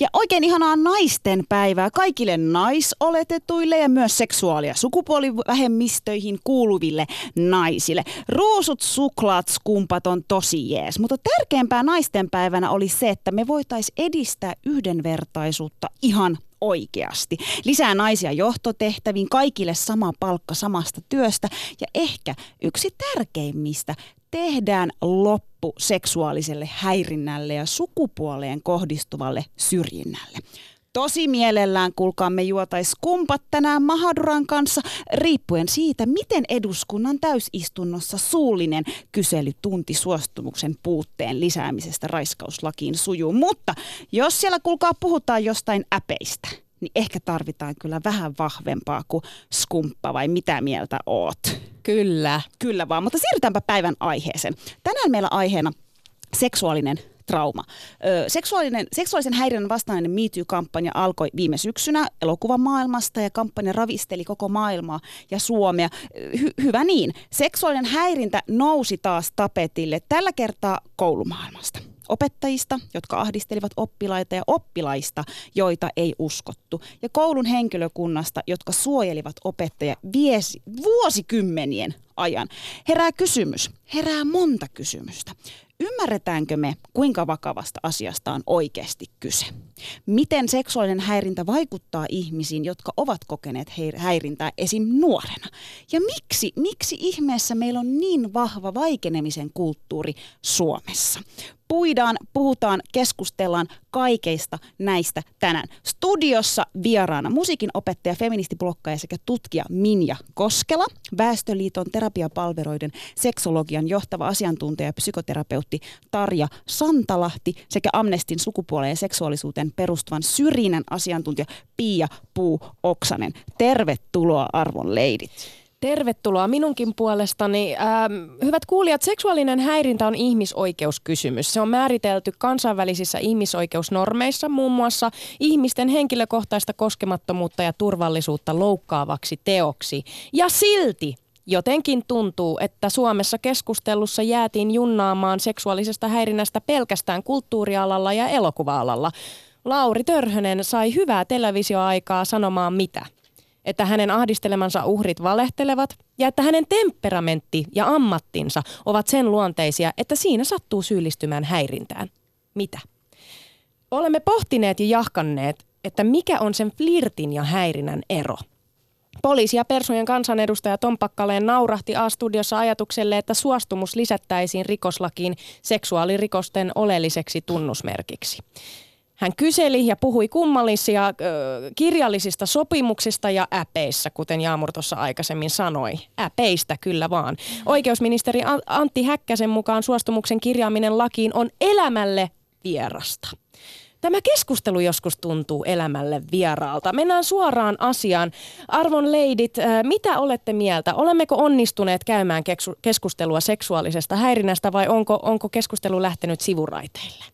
Ja oikein ihanaa naisten päivää kaikille naisoletetuille ja myös seksuaali- ja sukupuolivähemmistöihin kuuluville naisille. Ruusut, suklaat, skumpat on tosi jees, mutta tärkeämpää naisten päivänä oli se, että me voitaisiin edistää yhdenvertaisuutta ihan oikeasti. Lisää naisia johtotehtäviin, kaikille sama palkka samasta työstä ja ehkä yksi tärkeimmistä, tehdään loppu seksuaaliselle häirinnälle ja sukupuoleen kohdistuvalle syrjinnälle. Tosi mielellään, kuulkaa, me juotais kumpat tänään Mahaduran kanssa, riippuen siitä, miten eduskunnan täysistunnossa suullinen kyselytunti suostumuksen puutteen lisäämisestä raiskauslakiin sujuu. Mutta jos siellä, kuulkaa, puhutaan jostain äpeistä, niin ehkä tarvitaan kyllä vähän vahvempaa kuin skumppa vai mitä mieltä oot? Kyllä. Kyllä vaan, mutta siirrytäänpä päivän aiheeseen. Tänään meillä aiheena seksuaalinen trauma. Ö, seksuaalinen, seksuaalisen häiriön vastainen Me Too-kampanja alkoi viime syksynä elokuvamaailmasta ja kampanja ravisteli koko maailmaa ja Suomea. Hy- hyvä niin. Seksuaalinen häirintä nousi taas tapetille tällä kertaa koulumaailmasta opettajista, jotka ahdistelivat oppilaita ja oppilaista, joita ei uskottu. Ja koulun henkilökunnasta, jotka suojelivat opettajia vuosikymmenien ajan. Herää kysymys, herää monta kysymystä. Ymmärretäänkö me, kuinka vakavasta asiasta on oikeasti kyse? Miten seksuaalinen häirintä vaikuttaa ihmisiin, jotka ovat kokeneet häirintää esim. nuorena? Ja miksi, miksi ihmeessä meillä on niin vahva vaikenemisen kulttuuri Suomessa? Puidaan, puhutaan, keskustellaan kaikeista näistä tänään. Studiossa vieraana musiikin opettaja, feministiblokkaja sekä tutkija Minja Koskela, Väestöliiton terapiapalveluiden seksologian johtava asiantuntija ja psykoterapeutti Tarja Santalahti sekä Amnestin sukupuoleen ja seksuaalisuuteen perustuvan syrjinnän asiantuntija Pia Puu Oksanen. Tervetuloa arvon leidit. Tervetuloa minunkin puolestani. Ähm, hyvät kuulijat, seksuaalinen häirintä on ihmisoikeuskysymys. Se on määritelty kansainvälisissä ihmisoikeusnormeissa muun muassa ihmisten henkilökohtaista koskemattomuutta ja turvallisuutta loukkaavaksi teoksi. Ja silti Jotenkin tuntuu, että Suomessa keskustelussa jäätiin junnaamaan seksuaalisesta häirinnästä pelkästään kulttuurialalla ja elokuva-alalla. Lauri Törhönen sai hyvää televisioaikaa sanomaan mitä että hänen ahdistelemansa uhrit valehtelevat ja että hänen temperamentti ja ammattinsa ovat sen luonteisia, että siinä sattuu syyllistymään häirintään. Mitä? Olemme pohtineet ja jahkanneet, että mikä on sen flirtin ja häirinnän ero. Poliisi ja Persujen kansanedustaja Tom Pakkaleen naurahti A-studiossa ajatukselle, että suostumus lisättäisiin rikoslakiin seksuaalirikosten oleelliseksi tunnusmerkiksi. Hän kyseli ja puhui kummallisia ö, kirjallisista sopimuksista ja äpeissä, kuten Jaamur tuossa aikaisemmin sanoi. Äpeistä kyllä vaan. Oikeusministeri Antti Häkkäsen mukaan suostumuksen kirjaaminen lakiin on elämälle vierasta. Tämä keskustelu joskus tuntuu elämälle vieraalta. Mennään suoraan asiaan. Arvon leidit, mitä olette mieltä? Olemmeko onnistuneet käymään keskustelua seksuaalisesta häirinnästä vai onko, onko keskustelu lähtenyt sivuraiteille?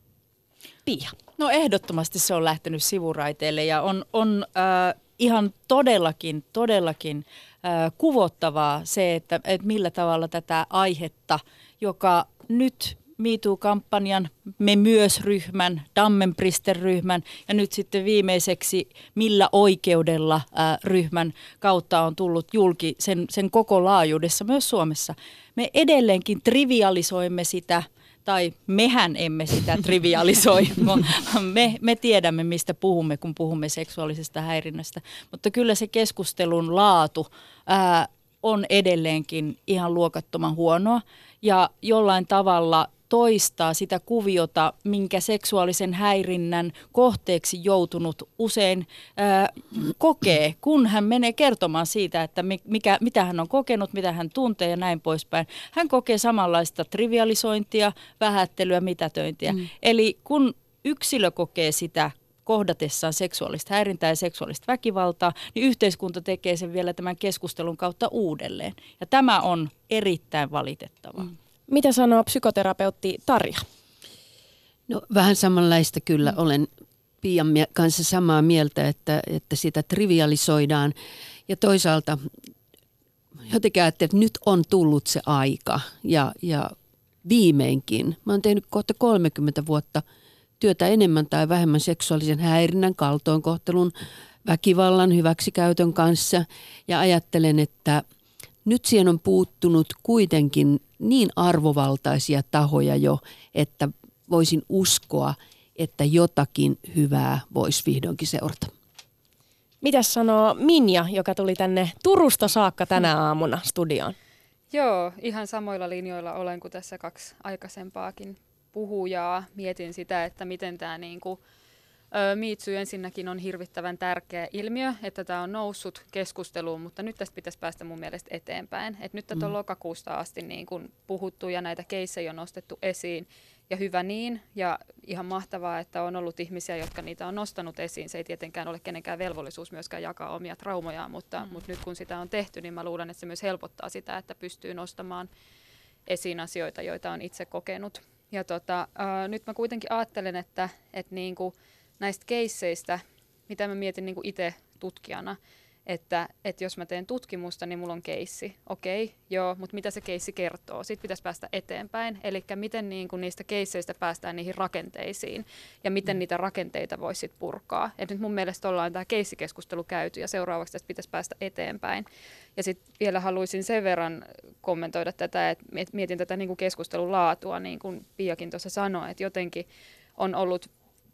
Pia. No ehdottomasti se on lähtenyt sivuraiteille ja on, on äh, ihan todellakin, todellakin äh, kuvottavaa se, että, että millä tavalla tätä aihetta, joka nyt MeToo-kampanjan, Me myös-ryhmän, Dammenbrister-ryhmän ja nyt sitten viimeiseksi Millä oikeudella äh, ryhmän kautta on tullut julki sen, sen koko laajuudessa myös Suomessa. Me edelleenkin trivialisoimme sitä – tai mehän emme sitä trivialisoi. me, me tiedämme, mistä puhumme, kun puhumme seksuaalisesta häirinnästä. Mutta kyllä se keskustelun laatu ää, on edelleenkin ihan luokattoman huonoa. Ja jollain tavalla toistaa sitä kuviota, minkä seksuaalisen häirinnän kohteeksi joutunut usein ää, kokee, kun hän menee kertomaan siitä, että mikä, mitä hän on kokenut, mitä hän tuntee ja näin poispäin. Hän kokee samanlaista trivialisointia, vähättelyä, mitätöintiä. Mm. Eli kun yksilö kokee sitä kohdatessaan seksuaalista häirintää ja seksuaalista väkivaltaa, niin yhteiskunta tekee sen vielä tämän keskustelun kautta uudelleen. Ja tämä on erittäin valitettavaa. Mm. Mitä sanoo psykoterapeutti Tarja? No vähän samanlaista kyllä olen Pian kanssa samaa mieltä, että, että sitä trivialisoidaan. Ja toisaalta jotenkin ajattelin, että nyt on tullut se aika ja, ja viimeinkin. Mä oon tehnyt kohta 30 vuotta työtä enemmän tai vähemmän seksuaalisen häirinnän, kaltoinkohtelun, väkivallan, hyväksikäytön kanssa. Ja ajattelen, että nyt siihen on puuttunut kuitenkin niin arvovaltaisia tahoja jo, että voisin uskoa, että jotakin hyvää voisi vihdoinkin seurata. Mitäs sanoo Minja, joka tuli tänne Turusta saakka tänä aamuna studioon? Joo, ihan samoilla linjoilla olen kuin tässä kaksi aikaisempaakin puhujaa. Mietin sitä, että miten tämä niinku, Miitsy ensinnäkin on hirvittävän tärkeä ilmiö, että tämä on noussut keskusteluun, mutta nyt tästä pitäisi päästä mun mielestä eteenpäin. Et nyt tätä on mm. lokakuusta asti niin kun puhuttu ja näitä keissejä on nostettu esiin ja hyvä niin. Ja ihan mahtavaa, että on ollut ihmisiä, jotka niitä on nostanut esiin. Se ei tietenkään ole kenenkään velvollisuus myöskään jakaa omia traumojaan, mutta, mm. mutta nyt kun sitä on tehty, niin mä luulen, että se myös helpottaa sitä, että pystyy nostamaan esiin asioita, joita on itse kokenut. Ja tota, äh, nyt mä kuitenkin ajattelen, että, että niin kuin näistä keisseistä, mitä mä mietin niin itse tutkijana, että, että jos mä teen tutkimusta, niin mulla on keissi. Okei, okay, joo, mutta mitä se keissi kertoo? Sitten pitäisi päästä eteenpäin. Eli miten niin kuin niistä keisseistä päästään niihin rakenteisiin ja miten mm. niitä rakenteita voisi sit purkaa. Et nyt mun mielestä ollaan tämä keissikeskustelu käyty ja seuraavaksi tästä pitäisi päästä eteenpäin. Ja sitten vielä haluaisin sen verran kommentoida tätä, että mietin tätä niin kuin keskustelun laatua, niin kuin Piakin tuossa sanoi, että jotenkin on ollut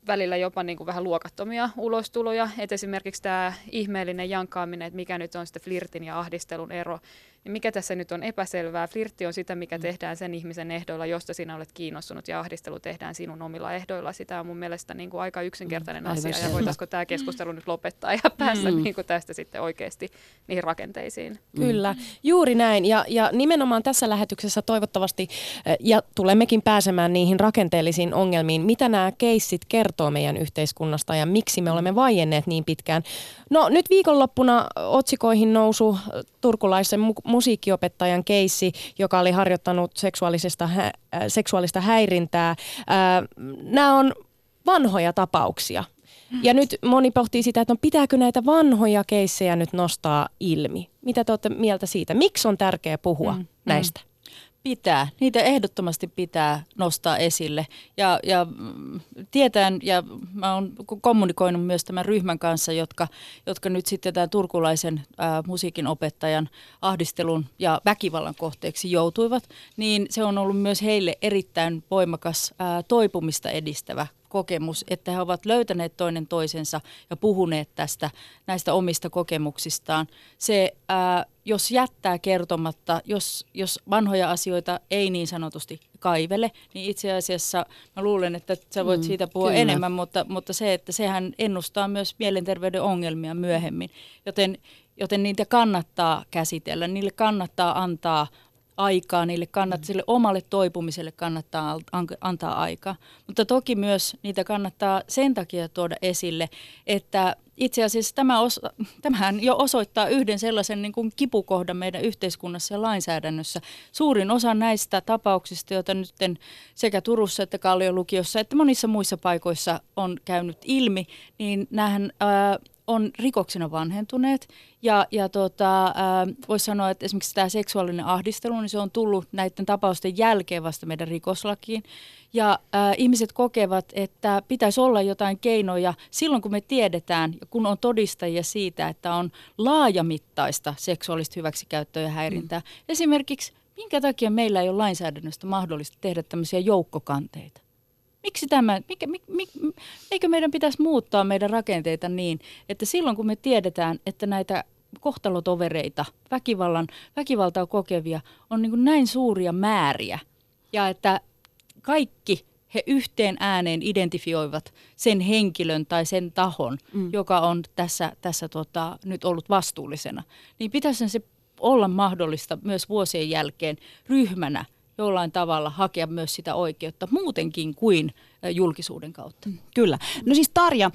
välillä jopa niin kuin vähän luokattomia ulostuloja. Et esimerkiksi tämä ihmeellinen jankkaaminen, että mikä nyt on sitten flirtin ja ahdistelun ero, niin mikä tässä nyt on epäselvää. Flirtti on sitä, mikä mm. tehdään sen ihmisen ehdoilla, josta sinä olet kiinnostunut, ja ahdistelu tehdään sinun omilla ehdoilla. Sitä on mun mielestä niin kuin aika yksinkertainen mm, asia, ja voitaisiko tämä keskustelu nyt lopettaa ja päästä mm. niin kuin tästä sitten oikeasti niihin rakenteisiin. Mm. Kyllä, juuri näin. Ja, ja nimenomaan tässä lähetyksessä toivottavasti, eh, ja tulemmekin pääsemään niihin rakenteellisiin ongelmiin, mitä nämä keissit kertoo meidän yhteiskunnasta ja miksi me olemme vaienneet niin pitkään. No nyt viikonloppuna otsikoihin nousu turkulaisen mu- musiikkiopettajan keissi, joka oli harjoittanut seksuaalisesta hä- äh, seksuaalista häirintää. Äh, nämä on vanhoja tapauksia. Ja nyt moni pohtii sitä, että no pitääkö näitä vanhoja keissejä nyt nostaa ilmi. Mitä te olette mieltä siitä? Miksi on tärkeää puhua mm, näistä? Mm. Pitää, niitä ehdottomasti pitää nostaa esille. Ja, ja mm, tietään, ja mä oon kommunikoinut myös tämän ryhmän kanssa, jotka, jotka nyt sitten tämän turkulaisen ää, musiikin opettajan ahdistelun ja väkivallan kohteeksi joutuivat, niin se on ollut myös heille erittäin voimakas ää, toipumista edistävä kokemus, että he ovat löytäneet toinen toisensa ja puhuneet tästä näistä omista kokemuksistaan. Se, ää, jos jättää kertomatta, jos, jos vanhoja asioita ei niin sanotusti kaivele, niin itse asiassa mä luulen, että sä voit mm, siitä puhua kyllä. enemmän, mutta, mutta se, että sehän ennustaa myös mielenterveyden ongelmia myöhemmin, joten, joten niitä kannattaa käsitellä, niille kannattaa antaa aikaa, niille kannattaa, sille omalle toipumiselle kannattaa antaa aikaa. Mutta toki myös niitä kannattaa sen takia tuoda esille, että itse asiassa tämä os, tämähän jo osoittaa yhden sellaisen niin kuin kipukohdan meidän yhteiskunnassa ja lainsäädännössä. Suurin osa näistä tapauksista, joita nyt sekä Turussa että Kallion lukiossa että monissa muissa paikoissa on käynyt ilmi, niin näähän ää, on rikoksena vanhentuneet. Ja, ja tota, voisi sanoa, että esimerkiksi tämä seksuaalinen ahdistelu, niin se on tullut näiden tapausten jälkeen vasta meidän rikoslakiin. Ja ää, ihmiset kokevat, että pitäisi olla jotain keinoja silloin, kun me tiedetään, kun on todistajia siitä, että on laajamittaista seksuaalista hyväksikäyttöä ja häirintää. Mm. Esimerkiksi, minkä takia meillä ei ole lainsäädännöstä mahdollista tehdä tämmöisiä joukkokanteita? Miksi tämä, mikä, mik, mik, eikö meidän pitäisi muuttaa meidän rakenteita niin, että silloin kun me tiedetään, että näitä kohtalotovereita, väkivallan, väkivaltaa kokevia on niin näin suuria määriä ja että kaikki he yhteen ääneen identifioivat sen henkilön tai sen tahon, mm. joka on tässä, tässä tota, nyt ollut vastuullisena, niin pitäisi se olla mahdollista myös vuosien jälkeen ryhmänä jollain tavalla hakea myös sitä oikeutta muutenkin kuin julkisuuden kautta. Mm, kyllä. No siis Tarja,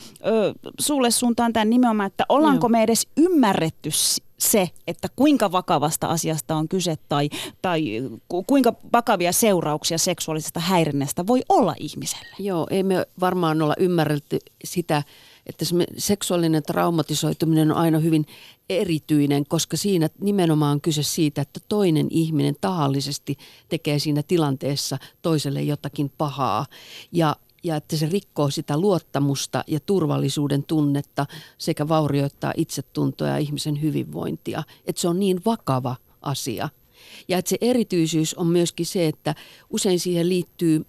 sulle suuntaan tämän nimenomaan, että ollaanko me edes ymmärretty se, että kuinka vakavasta asiasta on kyse tai, tai kuinka vakavia seurauksia seksuaalisesta häirinnästä voi olla ihmiselle? Joo, ei me varmaan olla ymmärretty sitä, että seksuaalinen traumatisoituminen on aina hyvin erityinen, koska siinä nimenomaan on kyse siitä, että toinen ihminen tahallisesti tekee siinä tilanteessa toiselle jotakin pahaa. Ja, ja että se rikkoo sitä luottamusta ja turvallisuuden tunnetta sekä vaurioittaa itsetuntoa ja ihmisen hyvinvointia. Että se on niin vakava asia. Ja että se erityisyys on myöskin se, että usein siihen liittyy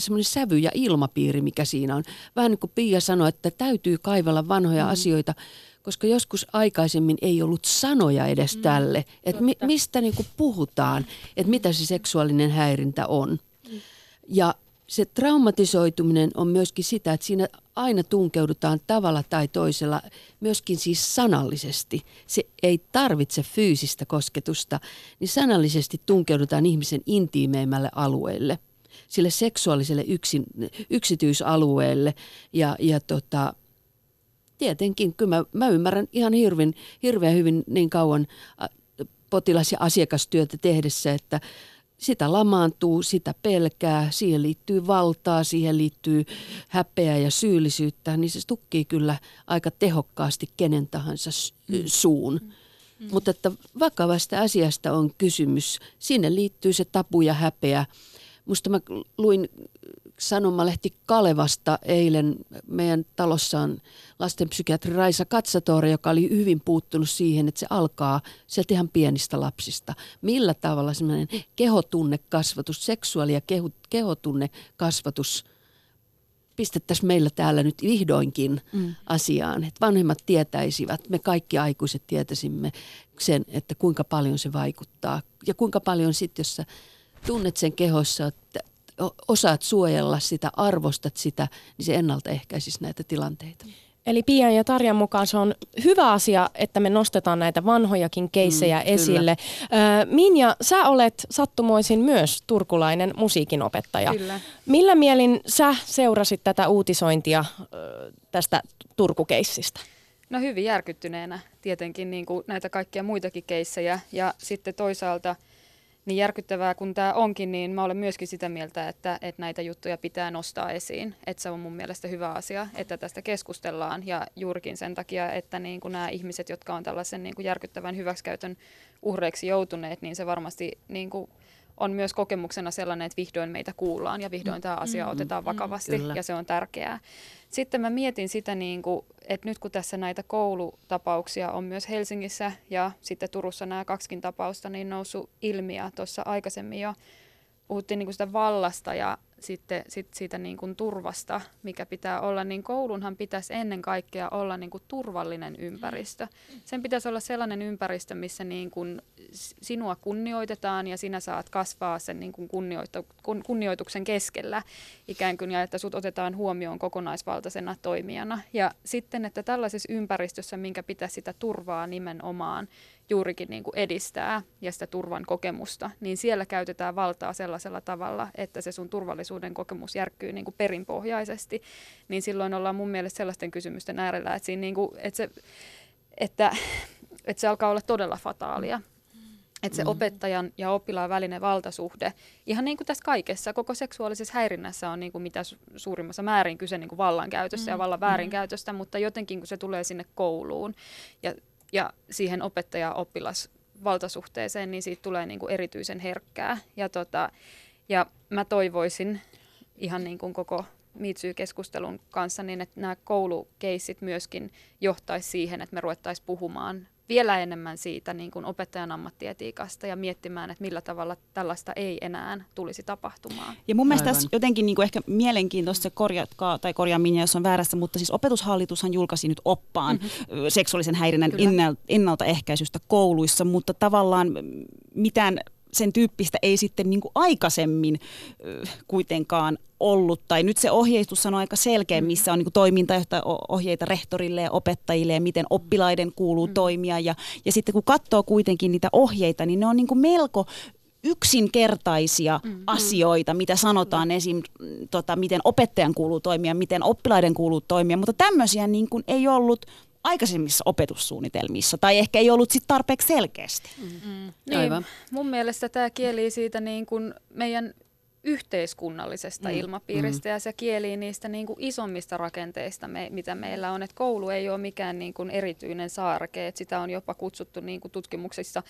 semmoinen sävy ja ilmapiiri, mikä siinä on. Vähän niin kuin Pia sanoi, että täytyy kaivella vanhoja mm. asioita, koska joskus aikaisemmin ei ollut sanoja edes mm. tälle, että mi, mistä niin kuin puhutaan, että mitä se seksuaalinen häirintä on. Mm. Ja se traumatisoituminen on myöskin sitä, että siinä aina tunkeudutaan tavalla tai toisella, myöskin siis sanallisesti. Se ei tarvitse fyysistä kosketusta, niin sanallisesti tunkeudutaan ihmisen intiimeimmälle alueelle – sille seksuaaliselle yksin, yksityisalueelle. Ja, ja tota, tietenkin, kyllä mä, mä ymmärrän ihan hirveän, hirveän hyvin niin kauan potilas- ja asiakastyötä tehdessä, että sitä lamaantuu, sitä pelkää, siihen liittyy valtaa, siihen liittyy häpeää ja syyllisyyttä, niin se tukkii kyllä aika tehokkaasti kenen tahansa suun. Mm. Mm. Mutta että vakavasta asiasta on kysymys. Sinne liittyy se tapu ja häpeä Musta mä luin sanomalehti Kalevasta eilen. Meidän talossa on lastenpsykiatri Raisa Katsatori, joka oli hyvin puuttunut siihen, että se alkaa sieltä ihan pienistä lapsista. Millä tavalla semmoinen kehotunnekasvatus, seksuaali- ja keho, kehotunnekasvatus pistettäisiin meillä täällä nyt vihdoinkin mm. asiaan. Että vanhemmat tietäisivät, me kaikki aikuiset tietäisimme sen, että kuinka paljon se vaikuttaa. Ja kuinka paljon sitten, jos sä tunnet sen kehossa, että osaat suojella sitä, arvostat sitä, niin se ennaltaehkäisisi näitä tilanteita. Eli Pian ja Tarjan mukaan se on hyvä asia, että me nostetaan näitä vanhojakin keissejä mm, esille. Ö, Minja, sä olet sattumoisin myös turkulainen musiikinopettaja. Kyllä. Millä mielin sä seurasit tätä uutisointia tästä Turkukeissistä? No hyvin järkyttyneenä tietenkin niin kuin näitä kaikkia muitakin keissejä ja sitten toisaalta – niin järkyttävää kun tämä onkin, niin mä olen myöskin sitä mieltä, että, että näitä juttuja pitää nostaa esiin. Että se on mun mielestä hyvä asia, että tästä keskustellaan ja juurikin sen takia, että niin kuin nämä ihmiset, jotka on tällaisen niin kuin järkyttävän hyväksikäytön uhreiksi joutuneet, niin se varmasti niin kuin on myös kokemuksena sellainen, että vihdoin meitä kuullaan ja vihdoin tämä asia mm-hmm. otetaan vakavasti mm, ja se on tärkeää. Sitten mä mietin sitä, niin kuin, että nyt kun tässä näitä koulutapauksia on myös Helsingissä ja sitten Turussa nämä kaksikin tapausta, niin noussut ilmiö tuossa aikaisemmin jo puhuttiin niin kuin sitä vallasta ja sitten sit siitä niin kuin turvasta, mikä pitää olla, niin koulunhan pitäisi ennen kaikkea olla niin kuin turvallinen ympäristö. Sen pitäisi olla sellainen ympäristö, missä niin kuin sinua kunnioitetaan ja sinä saat kasvaa sen niin kuin kunnioitu, kun, kunnioituksen keskellä ikään kuin, ja että sut otetaan huomioon kokonaisvaltaisena toimijana. Ja sitten, että tällaisessa ympäristössä, minkä pitäisi sitä turvaa nimenomaan juurikin niin kuin edistää ja sitä turvan kokemusta, niin siellä käytetään valtaa sellaisella tavalla, että se sun turvallisuuden kokemus järkkyy niin kuin perinpohjaisesti, niin silloin ollaan mun mielestä sellaisten kysymysten äärellä, että, siinä niin kuin, että, se, että, että se alkaa olla todella fataalia. Että se mm. opettajan ja oppilaan välinen valtasuhde, ihan niin kuin tässä kaikessa, koko seksuaalisessa häirinnässä on niin kuin mitä suurimmassa määrin kyse niin kuin vallankäytöstä mm. ja vallan väärinkäytöstä, mm. mutta jotenkin kun se tulee sinne kouluun ja ja siihen opettaja-oppilas valtasuhteeseen, niin siitä tulee niin kuin erityisen herkkää. Ja, tota, ja mä toivoisin ihan niin kuin koko MeToo-keskustelun kanssa, niin että nämä koulukeissit myöskin johtaisi siihen, että me ruvettaisiin puhumaan vielä enemmän siitä niin kuin opettajan ammattietiikasta ja miettimään, että millä tavalla tällaista ei enää tulisi tapahtumaan. Ja mun mielestä tässä jotenkin niin kuin ehkä mielenkiintoista, korjatkaa tai korjaa minä, jos on väärässä, mutta siis opetushallitushan julkaisi nyt oppaan mm-hmm. seksuaalisen häirinnän ennaltaehkäisystä kouluissa, mutta tavallaan mitään sen tyyppistä ei sitten niin kuin aikaisemmin kuitenkaan ollut, tai nyt se ohjeistus on aika selkeä, mm. missä on niin toimintaohjeita rehtorille ja opettajille ja miten oppilaiden kuuluu mm. toimia. Ja, ja sitten kun katsoo kuitenkin niitä ohjeita, niin ne on niin kuin melko yksinkertaisia mm. asioita, mitä sanotaan mm. esim. Tota, miten opettajan kuuluu toimia, miten oppilaiden kuuluu toimia, mutta tämmöisiä niin kuin ei ollut aikaisemmissa opetussuunnitelmissa tai ehkä ei ollut sit tarpeeksi selkeästi. Mm. Mm. Niin, Aivan. Mun mielestä tämä kieli siitä niin kuin meidän yhteiskunnallisesta mm. ilmapiiristä mm. ja se kieli niistä niin kuin isommista rakenteista, me, mitä meillä on. Et koulu ei ole mikään niin kuin erityinen saarke, että sitä on jopa kutsuttu niin kuin tutkimuksissa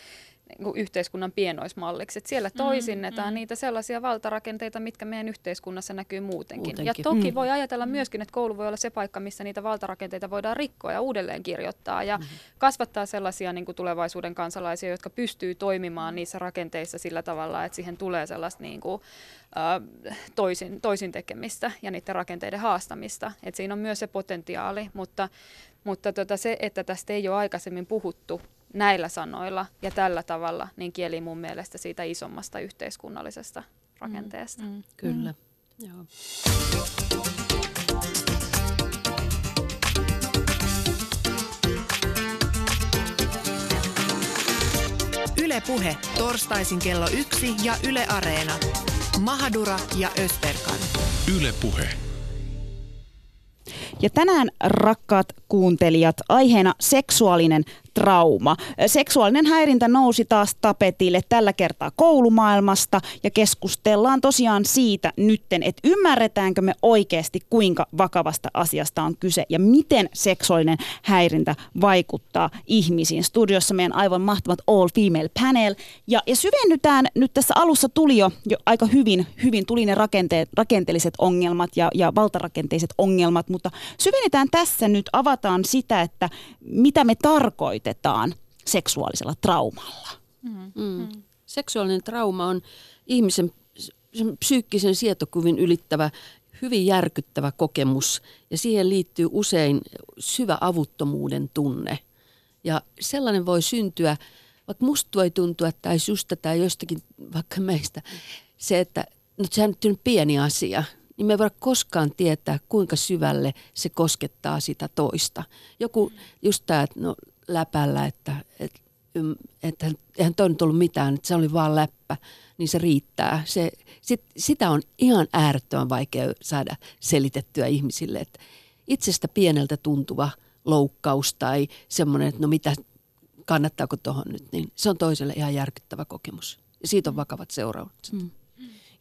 niin yhteiskunnan pienoismalliksi. Et siellä toisinnetaan mm, mm. niitä sellaisia valtarakenteita, mitkä meidän yhteiskunnassa näkyy muutenkin. muutenkin. Ja toki mm. voi ajatella myöskin, että koulu voi olla se paikka, missä niitä valtarakenteita voidaan rikkoa ja uudelleen kirjoittaa ja mm. kasvattaa sellaisia niin kuin tulevaisuuden kansalaisia, jotka pystyy toimimaan niissä rakenteissa sillä tavalla, että siihen tulee sellaista niin kuin, äh, toisin, toisin tekemistä ja niiden rakenteiden haastamista. Et siinä on myös se potentiaali, mutta, mutta tota se, että tästä ei ole aikaisemmin puhuttu näillä sanoilla ja tällä tavalla, niin kieli mun mielestä siitä isommasta yhteiskunnallisesta rakenteesta. Mm, mm, kyllä. Mm. Joo. Yle Puhe, torstaisin kello yksi ja Yle Areena. Mahadura ja Österkan. Yle Puhe. Ja tänään, rakkaat kuuntelijat, aiheena seksuaalinen trauma. Seksuaalinen häirintä nousi taas tapetille tällä kertaa koulumaailmasta ja keskustellaan tosiaan siitä nytten, että ymmärretäänkö me oikeasti kuinka vakavasta asiasta on kyse ja miten seksuaalinen häirintä vaikuttaa ihmisiin. Studiossa meidän aivan mahtavat all female panel ja, ja syvennytään nyt tässä alussa tuli jo, jo aika hyvin, hyvin tuli ne rakenteet, rakenteelliset ongelmat ja, ja valtarakenteiset ongelmat, mutta syvennetään tässä nyt, avataan sitä, että mitä me tarkoitamme tarkoitetaan seksuaalisella traumalla? Mm. Mm. Seksuaalinen trauma on ihmisen psyykkisen sietokuvin ylittävä hyvin järkyttävä kokemus ja siihen liittyy usein syvä avuttomuuden tunne. Ja sellainen voi syntyä, vaikka musta voi tuntua tai susta tai jostakin vaikka meistä, se, että no sehän on pieni asia, niin me ei voida koskaan tietää, kuinka syvälle se koskettaa sitä toista. Joku just tämä, että no läpällä, että, että, että eihän toi nyt ollut mitään, että se oli vaan läppä, niin se riittää. Se, sit, sitä on ihan äärettömän vaikea saada selitettyä ihmisille, että itsestä pieneltä tuntuva loukkaus tai semmoinen, että no mitä, kannattaako tuohon nyt, niin se on toiselle ihan järkyttävä kokemus. Ja siitä on vakavat seuraukset. Mm.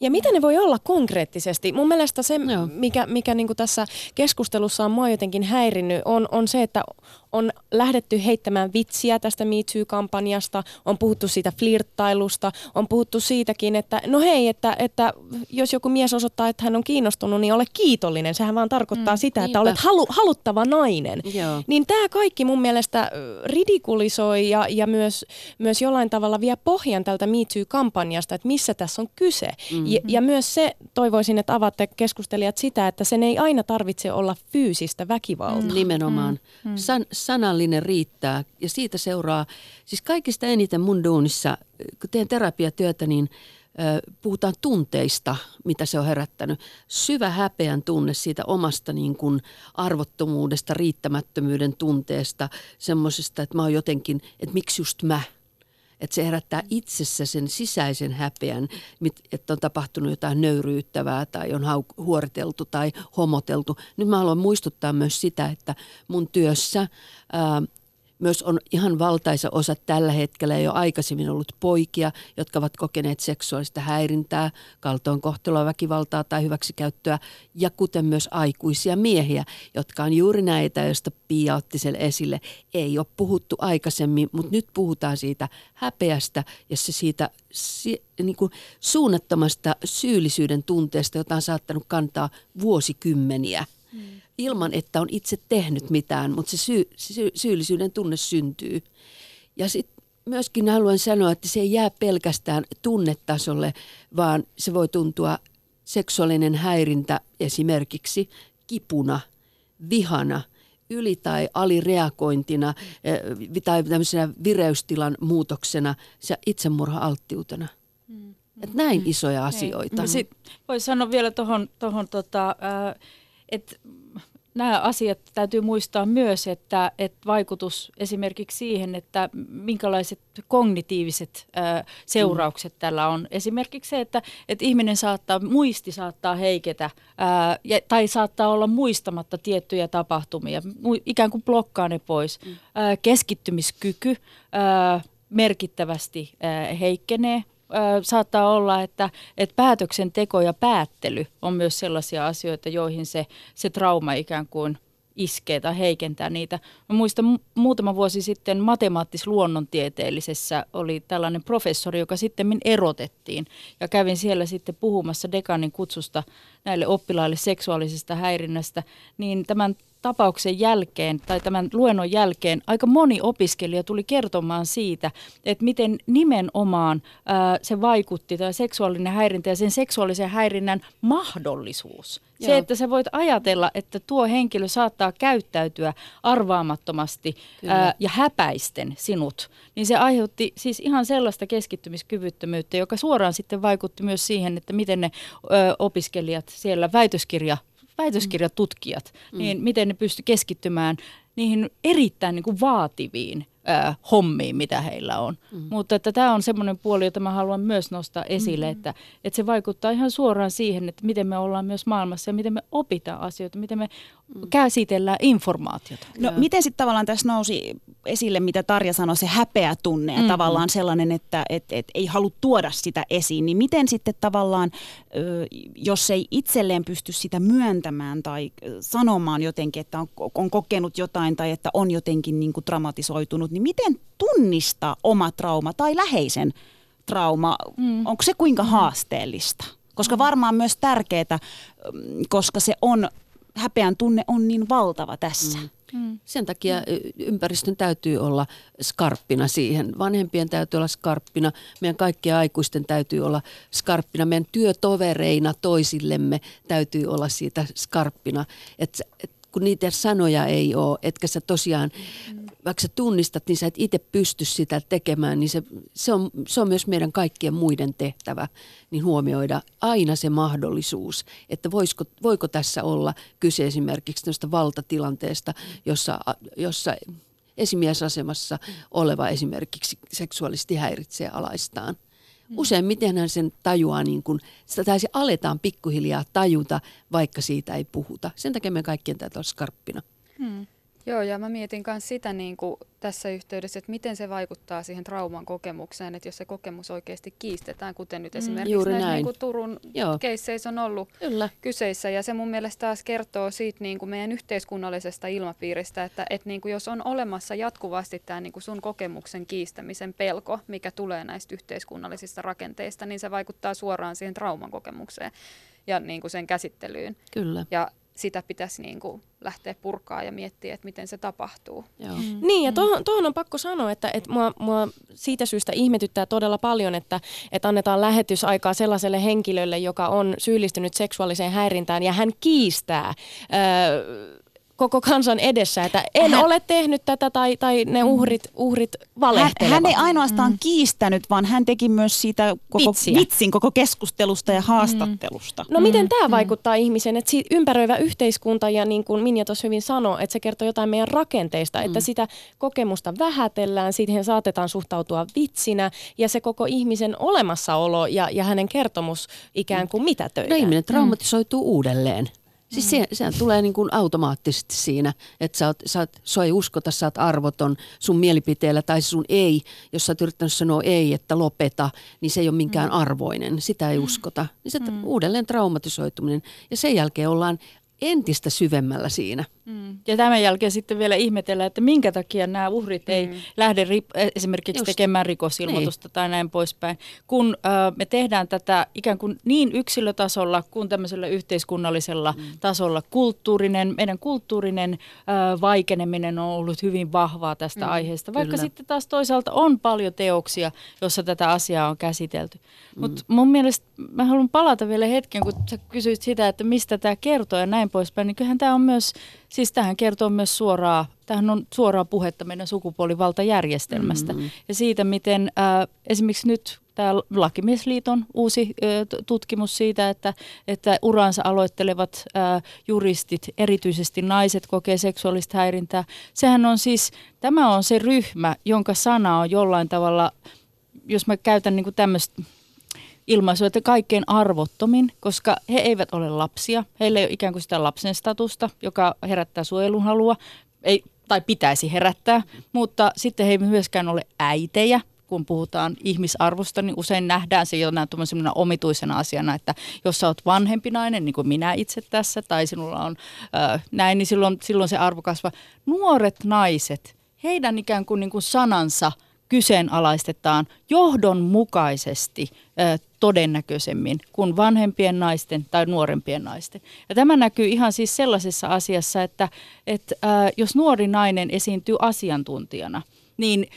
Ja mitä ne voi olla konkreettisesti? Mun mielestä se, Joo. mikä, mikä niin tässä keskustelussa on mua jotenkin häirinnyt, on, on se, että on lähdetty heittämään vitsiä tästä Me Too-kampanjasta, on puhuttu siitä flirttailusta, on puhuttu siitäkin, että no hei, että, että jos joku mies osoittaa, että hän on kiinnostunut, niin ole kiitollinen. Sehän vaan tarkoittaa mm, sitä, että olet halu, haluttava nainen. Joo. Niin tämä kaikki mun mielestä ridikulisoi ja, ja myös, myös jollain tavalla vie pohjan tältä Me Too-kampanjasta, että missä tässä on kyse. Mm. Ja, ja myös se, toivoisin, että avaatte keskustelijat sitä, että sen ei aina tarvitse olla fyysistä väkivaltaa. Mm. Nimenomaan. Mm. San, sanallinen riittää ja siitä seuraa, siis kaikista eniten mun duunissa, kun teen terapiatyötä, niin puhutaan tunteista, mitä se on herättänyt. Syvä häpeän tunne siitä omasta niin kuin arvottomuudesta, riittämättömyyden tunteesta, semmoisesta, että mä oon jotenkin, että miksi just mä – että se herättää itsessä sen sisäisen häpeän, että on tapahtunut jotain nöyryyttävää tai on huoriteltu tai homoteltu. Nyt mä haluan muistuttaa myös sitä, että mun työssä ää, myös on ihan valtaisa osa tällä hetkellä jo aikaisemmin ollut poikia, jotka ovat kokeneet seksuaalista häirintää, kaltoinkohtelua, väkivaltaa tai hyväksikäyttöä, ja kuten myös aikuisia miehiä, jotka on juuri näitä, joista Pia otti sen esille. Ei ole puhuttu aikaisemmin, mutta nyt puhutaan siitä häpeästä ja se siitä si, niin kuin suunnattomasta syyllisyyden tunteesta, jota on saattanut kantaa vuosikymmeniä. Mm ilman, että on itse tehnyt mitään, mutta se syy, sy, syyllisyyden tunne syntyy. Ja sitten myöskin haluan sanoa, että se ei jää pelkästään tunnetasolle, vaan se voi tuntua seksuaalinen häirintä esimerkiksi kipuna, vihana, yli- tai alireagointina eh, tai tämmöisenä vireystilan muutoksena, se itsemurha-alttiutena. Mm. Et näin mm. isoja asioita. Voisi sanoa vielä tuohon, tohon, tota, että nämä asiat täytyy muistaa myös, että, että vaikutus esimerkiksi siihen, että minkälaiset kognitiiviset ää, seuraukset mm. tällä on. Esimerkiksi se, että, että ihminen saattaa, muisti saattaa heiketä ää, ja, tai saattaa olla muistamatta tiettyjä tapahtumia, mu, ikään kuin blokkaa ne pois. Mm. Ää, keskittymiskyky ää, merkittävästi ää, heikkenee saattaa olla, että, että päätöksenteko ja päättely on myös sellaisia asioita, joihin se, se trauma ikään kuin iskee tai heikentää niitä. Mä muistan muutama vuosi sitten matemaattis-luonnontieteellisessä oli tällainen professori, joka sitten erotettiin ja kävin siellä sitten puhumassa dekanin kutsusta näille oppilaille seksuaalisesta häirinnästä, niin tämän tapauksen jälkeen tai tämän luennon jälkeen aika moni opiskelija tuli kertomaan siitä, että miten nimenomaan ää, se vaikutti, tämä seksuaalinen häirintä ja sen seksuaalisen häirinnän mahdollisuus. Joo. Se, että sä voit ajatella, että tuo henkilö saattaa käyttäytyä arvaamattomasti ää, ja häpäisten sinut, niin se aiheutti siis ihan sellaista keskittymiskyvyttömyyttä, joka suoraan sitten vaikutti myös siihen, että miten ne ö, opiskelijat siellä väitöskirja väitöskirjatutkijat, mm. niin miten ne pysty keskittymään niihin erittäin niin kuin vaativiin ää, hommiin, mitä heillä on. Mm. Mutta että tämä on semmoinen puoli, jota mä haluan myös nostaa esille, mm. että, että se vaikuttaa ihan suoraan siihen, että miten me ollaan myös maailmassa ja miten me opitaan asioita, miten me mm. käsitellään informaatiota. No ja. miten sitten tavallaan tässä nousi esille, mitä Tarja sanoi, se häpeä tunne ja mm-hmm. tavallaan sellainen, että et, et ei halua tuoda sitä esiin, niin miten sitten tavallaan, jos ei itselleen pysty sitä myöntämään tai sanomaan jotenkin, että on, on kokenut jotain tai että on jotenkin niin kuin dramatisoitunut, niin miten tunnistaa oma trauma tai läheisen trauma, mm. onko se kuinka haasteellista? Koska varmaan myös tärkeää, koska se on, häpeän tunne on niin valtava tässä. Mm. Mm. Sen takia mm. ympäristön täytyy olla skarppina siihen. Vanhempien täytyy olla skarppina, meidän kaikkien aikuisten täytyy olla skarppina, meidän työtovereina toisillemme täytyy olla siitä skarppina. Et, et kun niitä sanoja ei ole, etkä sä tosiaan, mm. Vaikka sä tunnistat, niin sä et itse pysty sitä tekemään, niin se, se, on, se on myös meidän kaikkien muiden tehtävä, niin huomioida aina se mahdollisuus, että voisiko, voiko tässä olla kyse esimerkiksi tästä valtatilanteesta, jossa, jossa esimiesasemassa oleva esimerkiksi seksuaalisesti häiritsee alaistaan. Mm. Useimmiten hän sen tajuaa, niin kuin, sitä tai se aletaan pikkuhiljaa tajuta, vaikka siitä ei puhuta. Sen takia me kaikkien täytyy olla skarppina. Hmm. Joo, ja mä mietin myös sitä niin kuin tässä yhteydessä, että miten se vaikuttaa siihen trauman kokemukseen, että jos se kokemus oikeasti kiistetään, kuten nyt mm, esimerkiksi mm, näissä niin kuin Turun Joo. keisseissä on ollut Kyllä. kyseessä. Ja se mun mielestä taas kertoo siitä niin kuin meidän yhteiskunnallisesta ilmapiiristä, että, että niin kuin jos on olemassa jatkuvasti tämä niin kuin sun kokemuksen kiistämisen pelko, mikä tulee näistä yhteiskunnallisista rakenteista, niin se vaikuttaa suoraan siihen trauman kokemukseen ja niin kuin sen käsittelyyn. Kyllä. Ja sitä pitäisi niin kuin lähteä purkaa ja miettiä, että miten se tapahtuu. Joo. Mm. Niin, ja tuohon, tuohon on pakko sanoa, että, että mua, mua siitä syystä ihmetyttää todella paljon, että, että annetaan lähetysaikaa sellaiselle henkilölle, joka on syyllistynyt seksuaaliseen häirintään, ja hän kiistää öö, koko kansan edessä, että en hän, ole tehnyt tätä tai, tai ne mm. uhrit, uhrit valehtelevat. Hän, hän ei ainoastaan mm. kiistänyt, vaan hän teki myös siitä koko Vitsiä. vitsin koko keskustelusta ja haastattelusta. Mm. No miten tämä mm. vaikuttaa ihmisen, että ympäröivä yhteiskunta ja niin kuin Minja tuossa hyvin sanoi, että se kertoo jotain meidän rakenteista, mm. että sitä kokemusta vähätellään, siihen saatetaan suhtautua vitsinä ja se koko ihmisen olemassaolo ja, ja hänen kertomus ikään kuin mitä töitä. No ihminen traumatisoituu mm. uudelleen. Siis se, sehän tulee niin kuin automaattisesti siinä, että sä oot, sä oot, sua ei uskota, sä oot arvoton sun mielipiteellä tai sun ei. Jos sä oot yrittänyt sanoa ei, että lopeta, niin se ei ole minkään mm. arvoinen. Sitä ei mm. uskota. Niin se mm. uudelleen traumatisoituminen. Ja sen jälkeen ollaan entistä syvemmällä siinä. Mm. Ja tämän jälkeen sitten vielä ihmetellä, että minkä takia nämä uhrit mm. ei lähde ri- e, esimerkiksi Just. tekemään rikosilmoitusta niin. tai näin poispäin. Kun äh, me tehdään tätä ikään kuin niin yksilötasolla kuin tämmöisellä yhteiskunnallisella mm. tasolla. Kulttuurinen, meidän kulttuurinen äh, vaikeneminen on ollut hyvin vahvaa tästä mm. aiheesta, vaikka Kyllä. sitten taas toisaalta on paljon teoksia, jossa tätä asiaa on käsitelty. Mm. Mutta mun mielestä mä haluan palata vielä hetken, kun sä kysyit sitä, että mistä tämä kertoo ja näin poispäin, niin kyllähän tämä on myös, siis tähän kertoo myös suoraa, tähän on suoraa puhetta meidän sukupuolivaltajärjestelmästä mm-hmm. ja siitä, miten äh, esimerkiksi nyt tämä Lakimiesliiton uusi ö, tutkimus siitä, että, että uransa aloittelevat ö, juristit, erityisesti naiset, kokee seksuaalista häirintää. Sehän on siis, tämä on se ryhmä, jonka sana on jollain tavalla, jos mä käytän niin tämmöistä ilmaisua, että kaikkein arvottomin, koska he eivät ole lapsia. Heillä ei ole ikään kuin sitä lapsen statusta, joka herättää suojelun halua, ei, tai pitäisi herättää, mutta sitten he eivät myöskään ole äitejä, kun puhutaan ihmisarvosta, niin usein nähdään se jonain omituisena asiana, että jos sä oot vanhempi nainen, niin kuin minä itse tässä, tai sinulla on äh, näin, niin silloin, silloin se arvo kasvaa. Nuoret naiset, heidän ikään kuin, niin kuin sanansa kyseenalaistetaan johdonmukaisesti todennäköisemmin kuin vanhempien naisten tai nuorempien naisten. Ja tämä näkyy ihan siis sellaisessa asiassa, että, että jos nuori nainen esiintyy asiantuntijana, niin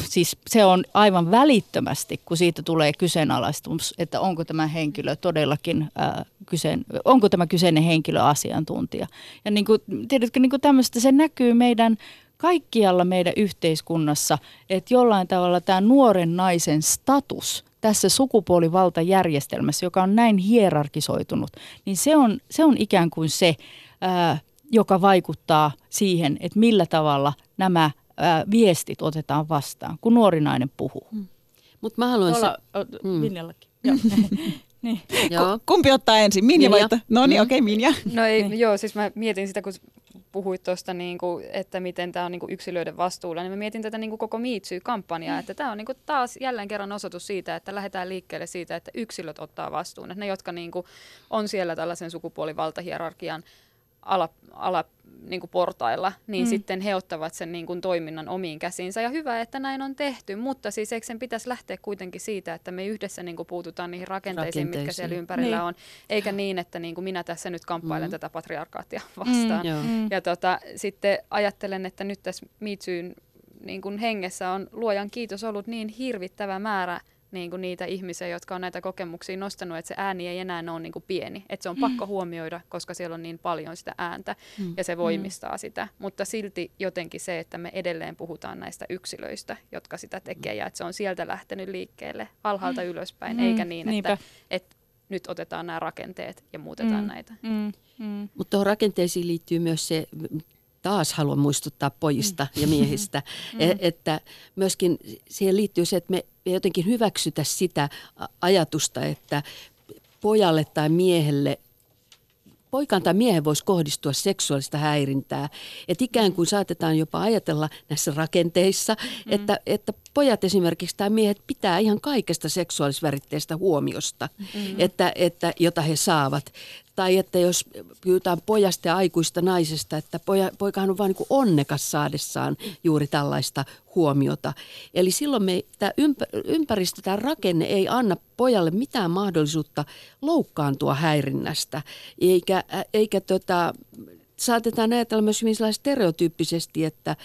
siis se on aivan välittömästi, kun siitä tulee kyseenalaistumus, että onko tämä henkilö todellakin, ää, kyseen, onko tämä kyseinen henkilö asiantuntija. Ja niin kuin, tiedätkö, niin kuin tämmöistä se näkyy meidän kaikkialla meidän yhteiskunnassa, että jollain tavalla tämä nuoren naisen status tässä sukupuolivaltajärjestelmässä, joka on näin hierarkisoitunut, niin se on, se on ikään kuin se, ää, joka vaikuttaa siihen, että millä tavalla nämä ää, viestit otetaan vastaan, kun nuori nainen puhuu. Mm. Mutta mä haluan... Tuolla, se... mm. Minjallakin. niin. Joo. Kumpi ottaa ensin? Minja, Minja. vai? No niin, mm. okei, okay, Minja. No ei, niin. joo, siis mä mietin sitä, kun puhuit tuosta, niin kuin, että miten tämä on niin kuin yksilöiden vastuulla, niin mä mietin tätä niin kuin koko Miitsy-kampanjaa, mm. että tämä on niin kuin taas jälleen kerran osoitus siitä, että lähdetään liikkeelle siitä, että yksilöt ottaa vastuun. Että ne, jotka niin kuin on siellä tällaisen sukupuolivaltahierarkian ala, ala niin kuin portailla, niin mm. sitten he ottavat sen niin kuin toiminnan omiin käsiinsä. Ja hyvä, että näin on tehty, mutta siis eikö sen pitäisi lähteä kuitenkin siitä, että me yhdessä niin kuin puututaan niihin rakenteisiin, rakenteisiin. mitkä siellä ympärillä niin. on, eikä niin, että niin kuin minä tässä nyt kamppailen mm. tätä patriarkaattia vastaan. Mm. Ja tota, sitten ajattelen, että nyt tässä Miitsyyn niin kuin hengessä on luojan kiitos ollut niin hirvittävä määrä niin kuin niitä ihmisiä, jotka on näitä kokemuksia nostanut, että se ääni ei enää ole niin kuin pieni. Että se on mm. pakko huomioida, koska siellä on niin paljon sitä ääntä mm. ja se voimistaa mm. sitä. Mutta silti jotenkin se, että me edelleen puhutaan näistä yksilöistä, jotka sitä tekee ja että se on sieltä lähtenyt liikkeelle alhaalta mm. ylöspäin, mm. eikä niin, että, että nyt otetaan nämä rakenteet ja muutetaan mm. näitä. Mm. Mm. Mutta tuohon rakenteisiin liittyy myös se, taas haluan muistuttaa pojista ja miehistä, mm. E, että myöskin siihen liittyy se, että me jotenkin hyväksytä sitä ajatusta, että pojalle tai miehelle poikaan tai miehen voisi kohdistua seksuaalista häirintää. Että ikään kuin saatetaan jopa ajatella näissä rakenteissa, mm. että, että pojat esimerkiksi tai miehet pitää ihan kaikesta seksuaalisväritteestä huomiosta, mm. että, että, jota he saavat. Tai että jos pyytään pojasta ja aikuista naisesta, että poja, poikahan on vain niin onnekas saadessaan juuri tällaista huomiota. Eli silloin me, tämä ympäristö, tämä rakenne ei anna pojalle mitään mahdollisuutta loukkaantua häirinnästä, eikä, eikä tota, saatetaan ajatella myös hyvin stereotyyppisesti, että,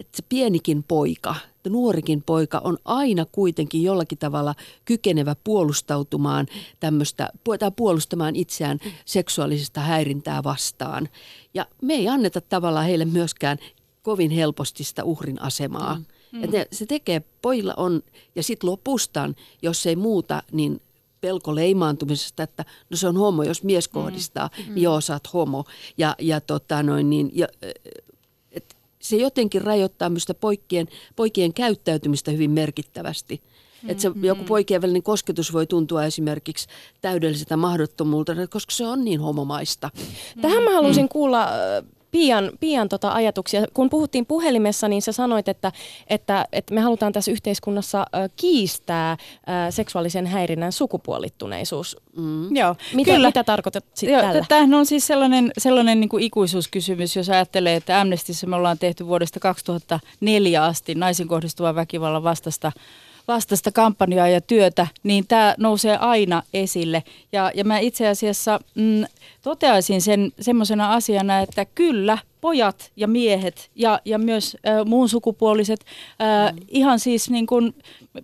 että se pienikin poika, nuorikin poika on aina kuitenkin jollakin tavalla kykenevä puolustautumaan tämmöistä, tai puolustamaan itseään seksuaalisesta häirintää vastaan. Ja me ei anneta tavallaan heille myöskään kovin helposti sitä uhrin asemaa. Mm. Mm. Että se tekee, pojilla on, ja sitten lopustaan, jos ei muuta, niin pelko leimaantumisesta, että no se on homo, jos mies mm. kohdistaa, mm. niin joo, sä oot homo. Ja, ja, tota noin, niin, ja se jotenkin rajoittaa myös poikien, poikien käyttäytymistä hyvin merkittävästi. Mm-hmm. Että se joku poikien välinen kosketus voi tuntua esimerkiksi täydelliseltä mahdottomuulta, koska se on niin homomaista. Tähän mä haluaisin kuulla Pian, pian tota ajatuksia. Kun puhuttiin puhelimessa, niin sä sanoit, että, että, että me halutaan tässä yhteiskunnassa kiistää seksuaalisen häirinnän sukupuolittuneisuus. Mm. Joo, mitä, kyllä. mitä tarkoitat Joo, tällä? Tämähän on siis sellainen, sellainen niin kuin ikuisuuskysymys, jos ajattelee, että Amnestissa me ollaan tehty vuodesta 2004 asti naisen kohdistuvan väkivallan vastasta vastasta kampanjaa ja työtä, niin tämä nousee aina esille. Ja, ja mä itse asiassa mm, toteaisin sen semmoisena asiana, että kyllä pojat ja miehet ja, ja myös äh, muun sukupuoliset, äh, mm. ihan siis niin kuin,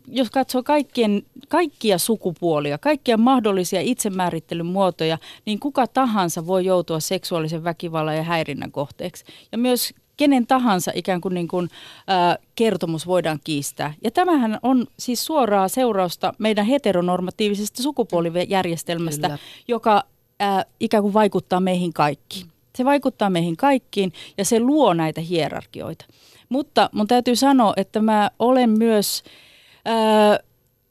jos katsoo kaikkien, kaikkia sukupuolia, kaikkia mahdollisia itsemäärittelyn muotoja, niin kuka tahansa voi joutua seksuaalisen väkivallan ja häirinnän kohteeksi. Ja myös kenen tahansa ikään kuin, niin kuin äh, kertomus voidaan kiistää. Ja tämähän on siis suoraa seurausta meidän heteronormatiivisesta sukupuolijärjestelmästä, Kyllä. joka äh, ikään kuin vaikuttaa meihin kaikkiin. Se vaikuttaa meihin kaikkiin ja se luo näitä hierarkioita. Mutta mun täytyy sanoa, että mä olen myös... Äh,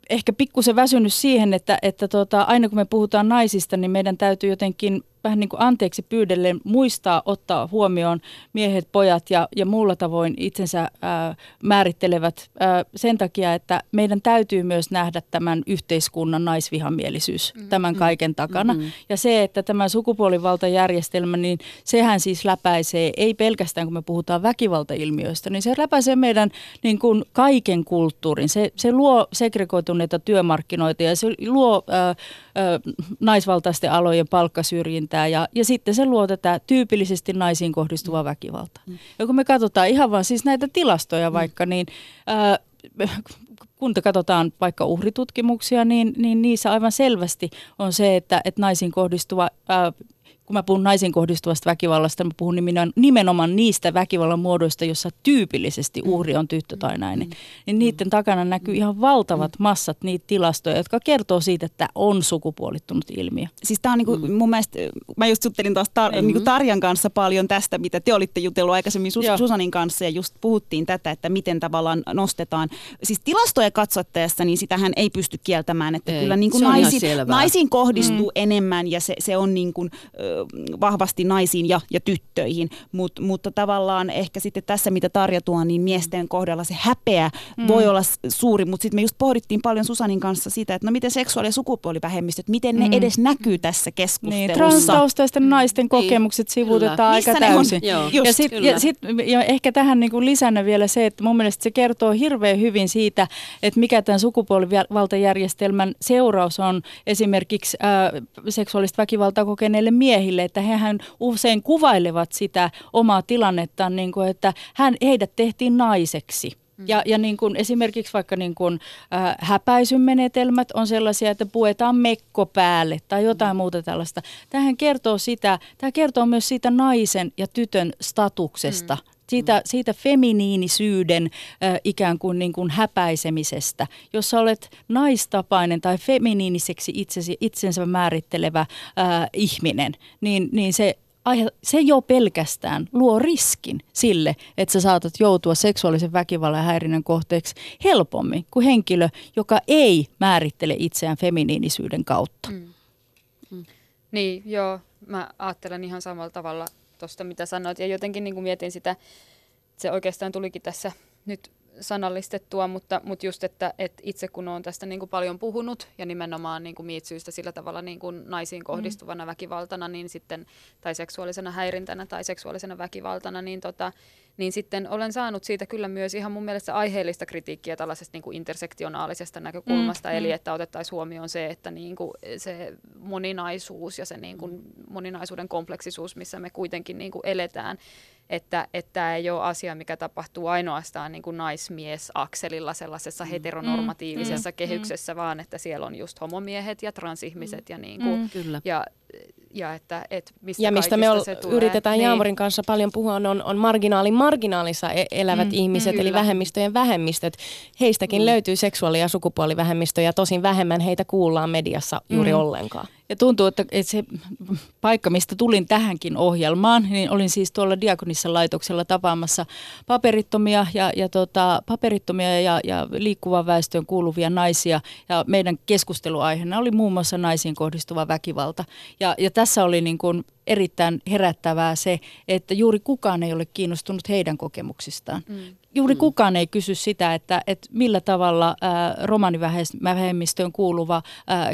ehkä pikkusen väsynyt siihen, että, että tota, aina kun me puhutaan naisista, niin meidän täytyy jotenkin vähän niin kuin anteeksi pyydellen muistaa ottaa huomioon miehet, pojat ja, ja muulla tavoin itsensä ää, määrittelevät ää, sen takia, että meidän täytyy myös nähdä tämän yhteiskunnan naisvihamielisyys mm. tämän mm. kaiken takana. Mm-hmm. Ja se, että tämä sukupuolivaltajärjestelmä, niin sehän siis läpäisee, ei pelkästään kun me puhutaan väkivaltailmiöistä, niin se läpäisee meidän niin kuin kaiken kulttuurin. Se, se luo segregoituneita työmarkkinoita ja se luo ää, ää, naisvaltaisten alojen palkkasyrjintää häirintää ja, ja sitten se luo tätä tyypillisesti naisiin kohdistuvaa väkivaltaa. Mm. Ja kun me katsotaan ihan vaan siis näitä tilastoja mm. vaikka, niin ää, kun katsotaan vaikka uhritutkimuksia, niin, niin niissä aivan selvästi on se, että, että naisiin kohdistuva ää, kun mä puhun naisiin kohdistuvasta väkivallasta, mä puhun nimenomaan niistä väkivallan muodoista, jossa tyypillisesti uhri on tyttö tai nainen. Mm. Niin niiden takana näkyy ihan valtavat massat niitä tilastoja, jotka kertoo siitä, että on sukupuolittunut ilmiö. Siis tää on niinku, mm. mun mielestä, mä just juttelin taas tar- mm-hmm. niinku Tarjan kanssa paljon tästä, mitä te olitte jutellut aikaisemmin Sus- Susanin kanssa ja just puhuttiin tätä, että miten tavallaan nostetaan. Siis tilastoja katsottaessa, niin sitähän ei pysty kieltämään, että ei, kyllä niinku naisiin, naisiin kohdistuu mm. enemmän ja se, se on niin kuin, vahvasti naisiin ja, ja tyttöihin, Mut, mutta tavallaan ehkä sitten tässä, mitä Tarja tuo, niin miesten kohdalla se häpeä mm. voi olla suuri, mutta sitten me just pohdittiin paljon Susanin kanssa sitä, että no miten seksuaali- ja sukupuolivähemmistöt, miten mm. ne edes näkyy tässä keskustelussa. Niin, transtaustaisten mm. naisten niin, kokemukset niin, sivuutetaan aika täysin. ja, sit, ja, sit, ja ehkä tähän niin kuin lisänä vielä se, että mun mielestä se kertoo hirveän hyvin siitä, että mikä tämän sukupuolivaltajärjestelmän seuraus on esimerkiksi äh, seksuaalista väkivaltaa kokeneille miehille miehille, että hehän usein kuvailevat sitä omaa tilannettaan, niin kuin, että hän, heidät tehtiin naiseksi. Mm. Ja, ja niin kuin esimerkiksi vaikka niin kuin, äh, häpäisymenetelmät on sellaisia, että puetaan mekko päälle tai jotain mm. muuta tällaista. Tähän kertoo sitä, tämä kertoo myös siitä naisen ja tytön statuksesta. Mm siitä, mm. siitä feminiinisyyden äh, ikään kuin, niin kuin häpäisemisestä. Jos sä olet naistapainen tai feminiiniseksi itsesi, itsensä määrittelevä äh, ihminen, niin, niin se se jo pelkästään luo riskin sille, että sä saatat joutua seksuaalisen väkivallan ja häirinnän kohteeksi helpommin kuin henkilö, joka ei määrittele itseään feminiinisyyden kautta. Mm. Mm. Niin, joo. Mä ajattelen ihan samalla tavalla tuosta, mitä sanoit. Ja jotenkin niin kuin mietin sitä, se oikeastaan tulikin tässä nyt sanallistettua, mutta, mutta just, että, että itse kun olen tästä niin kuin paljon puhunut ja nimenomaan niin kuin miitsyistä sillä tavalla niin kuin naisiin kohdistuvana mm. väkivaltana niin sitten, tai seksuaalisena häirintänä tai seksuaalisena väkivaltana, niin, tota, niin sitten olen saanut siitä kyllä myös ihan mun mielestä aiheellista kritiikkiä tällaisesta niin kuin intersektionaalisesta näkökulmasta, mm, eli mm. että otettaisiin huomioon se, että niin kuin se moninaisuus ja se niin kuin moninaisuuden kompleksisuus, missä me kuitenkin niin kuin eletään, että tämä ei ole asia, mikä tapahtuu ainoastaan niin kuin naismies-akselilla sellaisessa mm. heteronormatiivisessa mm, mm, kehyksessä, mm. vaan että siellä on just homomiehet ja transihmiset mm. ja, niin kuin, mm, kyllä. ja ja, että, et mistä ja mistä me ol, yritetään niin. Jaamorin kanssa paljon puhua, on, on marginaalin marginaalissa e- elävät mm, ihmiset, mm, eli vähemmistöjen vähemmistöt. Heistäkin mm. löytyy seksuaali- ja sukupuolivähemmistöjä, tosin vähemmän heitä kuullaan mediassa juuri mm. ollenkaan. Ja tuntuu, että, että se paikka, mistä tulin tähänkin ohjelmaan, niin olin siis tuolla Diakonissa laitoksella tapaamassa paperittomia ja, ja, tota, paperittomia ja, ja liikkuvan väestöön kuuluvia naisia. Ja meidän keskusteluaiheena oli muun muassa naisiin kohdistuva väkivalta. Ja, ja tässä oli niin kuin erittäin herättävää se, että juuri kukaan ei ole kiinnostunut heidän kokemuksistaan. Mm. Juuri mm. kukaan ei kysy sitä, että, että millä tavalla ää, romanivähemmistöön kuuluva ää,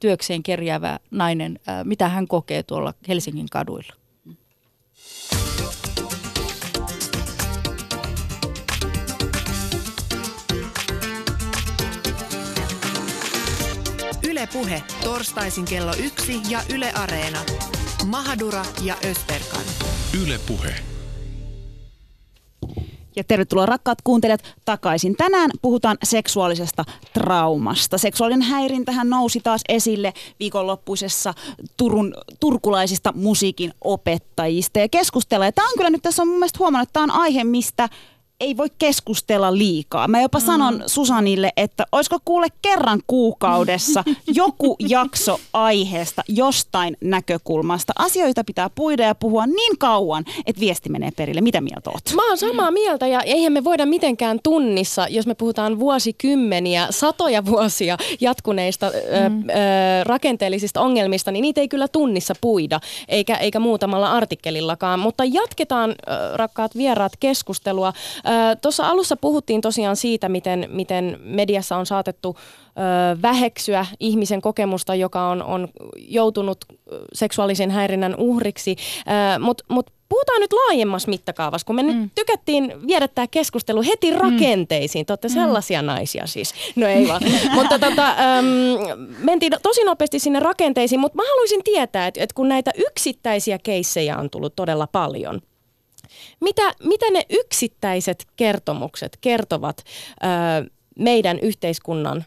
työkseen kerjäävä nainen, ää, mitä hän kokee tuolla Helsingin kaduilla. Yle Puhe, torstaisin kello yksi ja Yle Areena. Mahadura ja Österkan. Yle Puhe. Ja tervetuloa rakkaat kuuntelijat takaisin. Tänään puhutaan seksuaalisesta traumasta. Seksuaalinen häirintähän nousi taas esille viikonloppuisessa Turun, turkulaisista musiikin opettajista. Ja keskustellaan. tämä on kyllä nyt tässä on mun mielestä huomannut, että tämä on aihe, mistä ei voi keskustella liikaa. Mä jopa mm. sanon Susanille, että olisiko kuule kerran kuukaudessa joku jakso aiheesta jostain näkökulmasta. Asioita pitää puida ja puhua niin kauan, että viesti menee perille. Mitä mieltä oot? Mä oon samaa mieltä ja eihän me voida mitenkään tunnissa, jos me puhutaan vuosikymmeniä, satoja vuosia jatkuneista mm. ö, ö, rakenteellisista ongelmista, niin niitä ei kyllä tunnissa puida, eikä, eikä muutamalla artikkelillakaan. Mutta jatketaan, ö, rakkaat vieraat, keskustelua. Tuossa alussa puhuttiin tosiaan siitä, miten, miten mediassa on saatettu ö, väheksyä ihmisen kokemusta, joka on, on joutunut seksuaalisen häirinnän uhriksi, mutta mut puhutaan nyt laajemmassa mittakaavassa, kun me mm. nyt tykättiin viedä tämä keskustelu heti mm. rakenteisiin. Te olette mm. sellaisia naisia siis. No ei vaan. mutta tota, äm, mentiin tosi nopeasti sinne rakenteisiin, mutta mä haluaisin tietää, että, että kun näitä yksittäisiä keissejä on tullut todella paljon – mitä, mitä ne yksittäiset kertomukset kertovat ö, meidän yhteiskunnan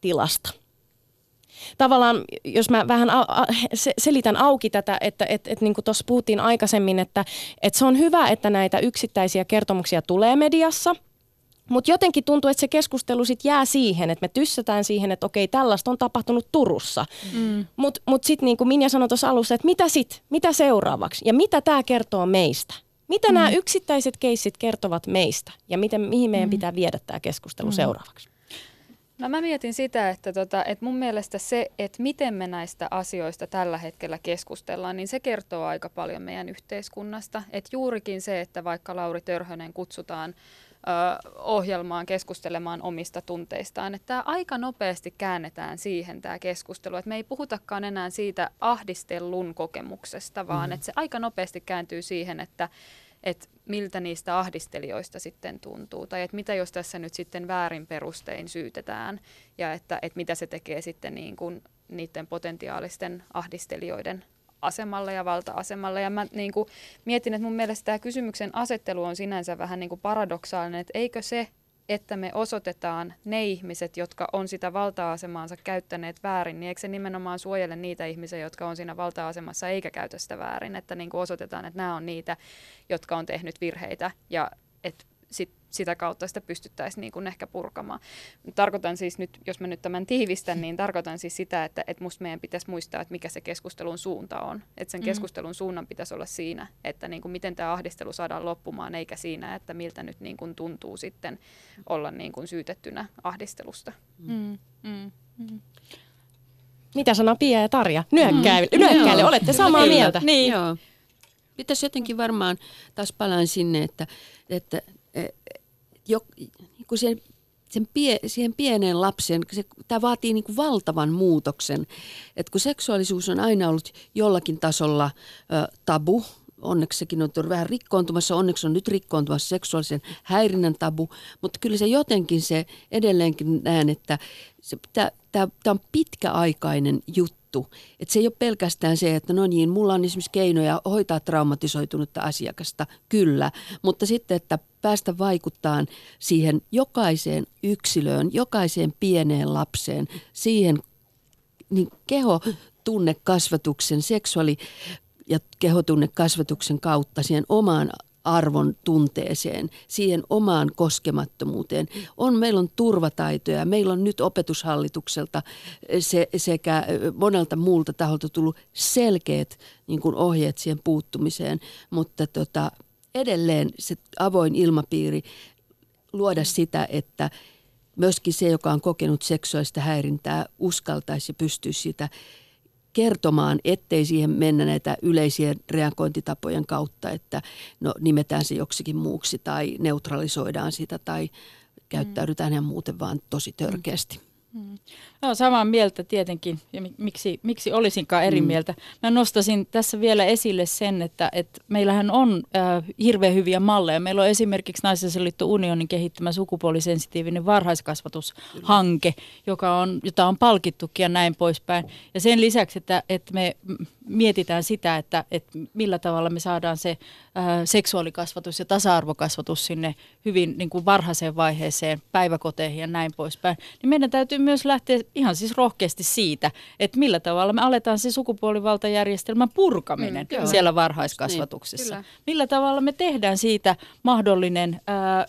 tilasta? Tavallaan, jos mä vähän a, a, selitän auki tätä, että et, et, niin kuin tuossa puhuttiin aikaisemmin, että et se on hyvä, että näitä yksittäisiä kertomuksia tulee mediassa – mutta jotenkin tuntuu, että se keskustelu sit jää siihen, että me tyssätään siihen, että okei, tällaista on tapahtunut Turussa. Mm. Mutta mut, mut sitten niin kuin Minja sanoi tuossa alussa, että mitä sitten, mitä seuraavaksi ja mitä tämä kertoo meistä? Mitä mm. nämä yksittäiset keissit kertovat meistä ja miten, mihin meidän mm. pitää viedä tämä keskustelu mm. seuraavaksi? No mä mietin sitä, että, tota, että mun mielestä se, että miten me näistä asioista tällä hetkellä keskustellaan, niin se kertoo aika paljon meidän yhteiskunnasta. Että juurikin se, että vaikka Lauri Törhönen kutsutaan ohjelmaan keskustelemaan omista tunteistaan, että tämä aika nopeasti käännetään siihen tämä keskustelu, että me ei puhutakaan enää siitä ahdistellun kokemuksesta, vaan mm. että se aika nopeasti kääntyy siihen, että että miltä niistä ahdistelijoista sitten tuntuu, tai että mitä jos tässä nyt sitten väärin perustein syytetään, ja että, että mitä se tekee sitten niin kuin niiden potentiaalisten ahdistelijoiden asemalle ja valta-asemalle. Ja mä niin kuin mietin, että mun mielestä tämä kysymyksen asettelu on sinänsä vähän niin kuin paradoksaalinen, että eikö se, että me osoitetaan ne ihmiset, jotka on sitä valta-asemaansa käyttäneet väärin, niin eikö se nimenomaan suojele niitä ihmisiä, jotka on siinä valta-asemassa eikä käytä sitä väärin, että niin kuin osoitetaan, että nämä on niitä, jotka on tehnyt virheitä ja että sit sitä kautta sitä pystyttäisiin niin kuin ehkä purkamaan. Tarkoitan siis nyt, jos mä nyt tämän tiivistän, niin tarkoitan siis sitä, että, että musta meidän pitäisi muistaa, että mikä se keskustelun suunta on. Että sen mm. keskustelun suunnan pitäisi olla siinä, että niin kuin miten tämä ahdistelu saadaan loppumaan, eikä siinä, että miltä nyt niin kuin tuntuu sitten olla niin kuin syytettynä ahdistelusta. Mm. Mm. Mm. Mitä sanoo Pia ja Tarja? Nyökkäile, mm. olette samaa Kyllä. mieltä. Niin. Joo. Pitäisi jotenkin varmaan, taas palaan sinne, että, että jo, niin kuin sen, sen pie, siihen pieneen lapseen, se, tämä vaatii niin kuin valtavan muutoksen. että kun seksuaalisuus on aina ollut jollakin tasolla ö, tabu, onneksi sekin on vähän rikkoontumassa, onneksi on nyt rikkoontumassa seksuaalisen häirinnän tabu, mutta kyllä se jotenkin se edelleenkin näen, että tämä on pitkäaikainen juttu juttu. Että se ei ole pelkästään se, että no niin, mulla on esimerkiksi keinoja hoitaa traumatisoitunutta asiakasta, kyllä. Mutta sitten, että päästä vaikuttaa siihen jokaiseen yksilöön, jokaiseen pieneen lapseen, siihen niin kehotunnekasvatuksen, seksuaali- ja kehotunnekasvatuksen kautta siihen omaan arvon tunteeseen, siihen omaan koskemattomuuteen. On, meillä on turvataitoja, meillä on nyt opetushallitukselta se, sekä monelta muulta taholta tullut selkeät niin kuin ohjeet siihen puuttumiseen, mutta tota, edelleen se avoin ilmapiiri luoda sitä, että myöskin se, joka on kokenut seksuaalista häirintää, uskaltaisi ja pystyisi sitä kertomaan, ettei siihen mennä näitä yleisiä reagointitapojen kautta, että no, nimetään se joksikin muuksi tai neutralisoidaan sitä tai käyttäydytään ihan muuten vaan tosi törkeästi. Mm. No, samaa mieltä tietenkin, ja miksi, miksi olisinkaan eri mm. mieltä. Mä nostasin tässä vielä esille sen, että, että meillähän on äh, hirveän hyviä malleja. Meillä on esimerkiksi Naisen liitto Unionin kehittämä sukupuolisensitiivinen varhaiskasvatushanke, joka on, jota on palkittukin ja näin poispäin. Ja sen lisäksi, että, että me mietitään sitä, että, että millä tavalla me saadaan se ää, seksuaalikasvatus ja tasa-arvokasvatus sinne hyvin niin kuin varhaiseen vaiheeseen, päiväkoteihin ja näin poispäin, niin meidän täytyy myös lähteä ihan siis rohkeasti siitä, että millä tavalla me aletaan se sukupuolivaltajärjestelmän purkaminen mm, siellä varhaiskasvatuksessa. Niin, millä tavalla me tehdään siitä mahdollinen, ää,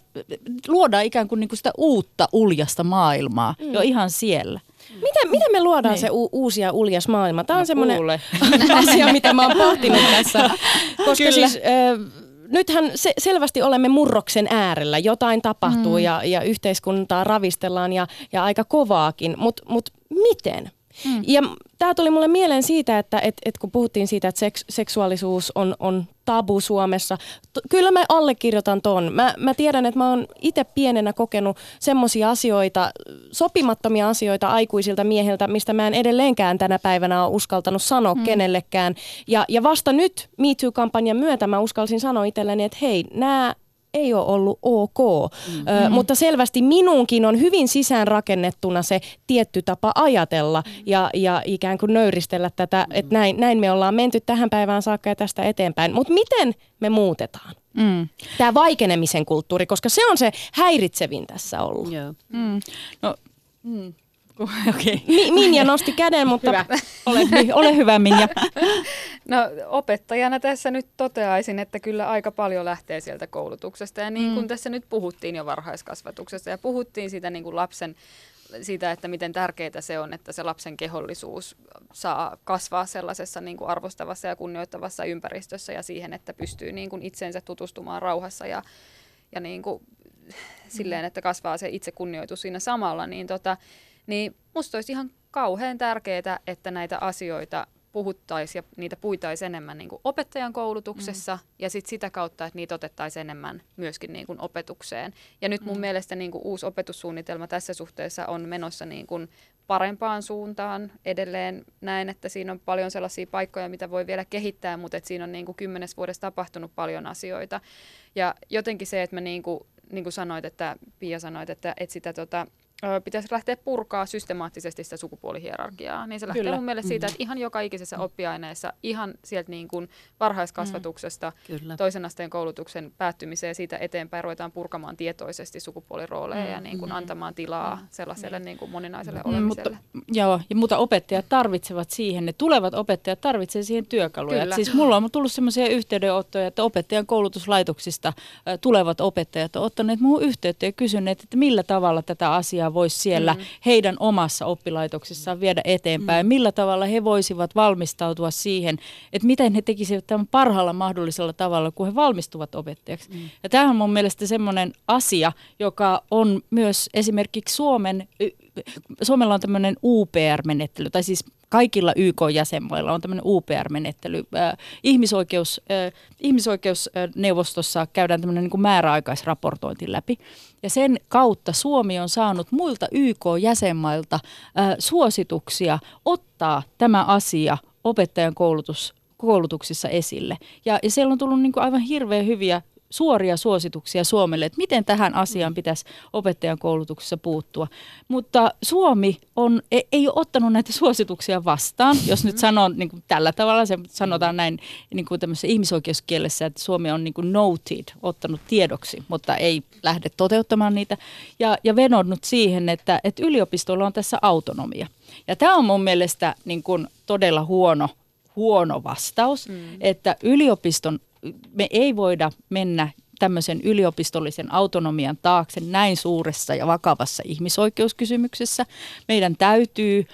luodaan ikään kuin, niin kuin sitä uutta uljasta maailmaa mm. jo ihan siellä. Miten, miten me luodaan niin. se u- uusi ja uljas maailma? Tämä on no, semmoinen asia, mitä mä oon pohtinut tässä. Koska Kyllä. siis... Äh, nythän se, selvästi olemme murroksen äärellä. Jotain tapahtuu mm. ja, ja yhteiskuntaa ravistellaan ja, ja aika kovaakin. Mutta mut miten? Mm. Ja tämä tuli mulle mieleen siitä, että et, et kun puhuttiin siitä, että seks, seksuaalisuus on, on tabu Suomessa. T- kyllä mä allekirjoitan ton. Mä, mä tiedän, että mä oon itse pienenä kokenut semmoisia asioita, sopimattomia asioita aikuisilta miehiltä, mistä mä en edelleenkään tänä päivänä ole uskaltanut sanoa mm. kenellekään. Ja, ja vasta nyt Me Too-kampanjan myötä mä uskalsin sanoa itselleni, että hei, nämä ei ole ollut ok, mm. Ö, mutta selvästi minunkin on hyvin sisäänrakennettuna se tietty tapa ajatella mm. ja, ja ikään kuin nöyristellä tätä, mm. että näin, näin me ollaan menty tähän päivään saakka ja tästä eteenpäin. Mutta miten me muutetaan? Mm. Tämä vaikenemisen kulttuuri, koska se on se häiritsevin tässä ollut. Yeah. Mm. No, mm. Okay. Mi- Minja nosti käden, mutta hyvä. Ole, ole hyvä Minja. No opettajana tässä nyt toteaisin, että kyllä aika paljon lähtee sieltä koulutuksesta. Ja niin kuin mm. tässä nyt puhuttiin jo varhaiskasvatuksesta ja puhuttiin siitä niin kuin lapsen siitä, että miten tärkeää se on, että se lapsen kehollisuus saa kasvaa sellaisessa niin kuin arvostavassa ja kunnioittavassa ympäristössä ja siihen, että pystyy niin kuin itsensä tutustumaan rauhassa ja, ja niin kuin, silleen, että kasvaa se itsekunnioitus siinä samalla, niin tota, niin musta olisi ihan kauhean tärkeää, että näitä asioita puhuttaisiin ja niitä puitaisiin enemmän niin kuin opettajan koulutuksessa mm. ja sit sitä kautta, että niitä otettaisiin enemmän myöskin niin kuin opetukseen. Ja nyt mun mm. mielestä niin kuin uusi opetussuunnitelma tässä suhteessa on menossa niin kuin parempaan suuntaan. Edelleen näen, että siinä on paljon sellaisia paikkoja, mitä voi vielä kehittää, mutta että siinä on niin kuin kymmenes vuodessa tapahtunut paljon asioita. Ja jotenkin se, että mä niin kuin, niin kuin sanoit, että Pia sanoit, että, että sitä tota, pitäisi lähteä purkaa systemaattisesti sitä sukupuolihierarkiaa. Niin se lähtee Kyllä. mun mielestä siitä, mm-hmm. että ihan joka ikisessä mm. oppiaineessa, ihan sieltä niin kuin varhaiskasvatuksesta mm. toisen asteen koulutuksen päättymiseen siitä eteenpäin ruvetaan purkamaan tietoisesti sukupuolirooleja mm. ja niin kuin mm. antamaan tilaa mm. sellaiselle mm. niin kuin moninaiselle mm. olemiselle. Mutta, joo, ja mutta opettajat tarvitsevat siihen, ne tulevat opettajat tarvitsevat siihen työkaluja. Kyllä. Siis mulla on tullut sellaisia yhteydenottoja, että opettajan koulutuslaitoksista tulevat opettajat ovat ottaneet muuhun yhteyttä ja kysyneet, että millä tavalla tätä asiaa voisi siellä mm. heidän omassa oppilaitoksissaan viedä eteenpäin. Mm. Millä tavalla he voisivat valmistautua siihen, että miten he tekisivät tämän parhaalla mahdollisella tavalla, kun he valmistuvat opettajaksi. Mm. Ja tämähän on mun mielestä semmoinen asia, joka on myös esimerkiksi Suomen, Suomella on tämmöinen UPR-menettely, tai siis kaikilla YK-jäsenmailla on tämmöinen UPR-menettely. Ihmisoikeus, ihmisoikeusneuvostossa käydään tämmöinen niin kuin määräaikaisraportointi läpi. Ja sen kautta Suomi on saanut muilta YK-jäsenmailta äh, suosituksia ottaa tämä asia opettajan koulutus koulutuksissa esille. Ja, ja siellä on tullut niin kuin aivan hirveän hyviä suoria suosituksia Suomelle, että miten tähän asiaan pitäisi opettajan koulutuksessa puuttua. Mutta Suomi on, ei, ei ole ottanut näitä suosituksia vastaan, jos nyt sanon niin kuin tällä tavalla, se sanotaan näin niin kuin ihmisoikeuskielessä, että Suomi on niin kuin noted, ottanut tiedoksi, mutta ei lähde toteuttamaan niitä, ja, ja venonnut siihen, että, että yliopistolla on tässä autonomia. Ja tämä on mun mielestä niin kuin todella huono, huono vastaus, mm. että yliopiston me ei voida mennä tämmöisen yliopistollisen autonomian taakse näin suuressa ja vakavassa ihmisoikeuskysymyksessä. Meidän täytyy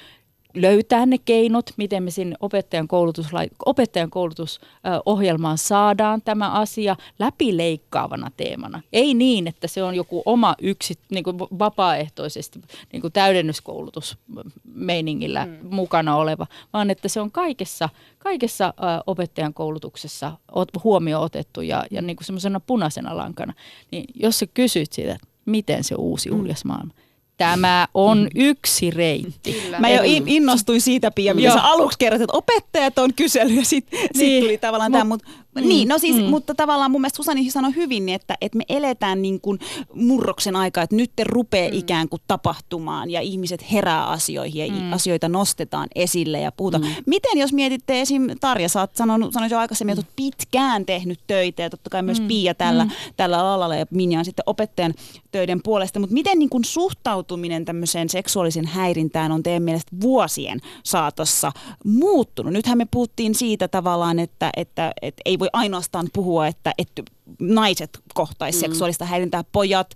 löytää ne keinot, miten me sinne opettajan, koulutus, opettajan koulutusohjelmaan saadaan tämä asia läpileikkaavana teemana. Ei niin, että se on joku oma yksi niin kuin vapaaehtoisesti niin kuin täydennyskoulutusmeiningillä mm. mukana oleva, vaan että se on kaikessa, kaikessa opettajan koulutuksessa huomio otettu ja, ja niin kuin semmoisena punaisena lankana. Niin jos sä kysyt siitä, miten se uusi mm. uljas maailma, Tämä on mm. yksi reitti. Kyllä. Mä jo innostuin siitä, Pia, mitä sä aluksi kerroit, että opettajat on kysely ja sitten niin. sit tuli tavallaan Mut, tämä. Mutta Mm. Niin, no siis, mm. mutta tavallaan mun mielestä Susani sanoi hyvin, että, että me eletään niin kuin murroksen aikaa, että nyt te rupeaa mm. ikään kuin tapahtumaan ja ihmiset herää asioihin ja mm. asioita nostetaan esille ja puhutaan. Mm. Miten jos mietitte esim. Tarja, sä oot sanonut, sanoit jo aikaisemmin, että oot pitkään tehnyt töitä ja totta kai myös mm. Pia tällä, mm. tällä alalla ja Minja on sitten opettajan töiden puolesta, mutta miten niin kuin suhtautuminen tämmöiseen seksuaalisen häirintään on teidän mielestä vuosien saatossa muuttunut? Nythän me puhuttiin siitä tavallaan, että, että, että ei voi ainoastaan puhua, että, että naiset kohtaisi mm. seksuaalista häirintää, pojat,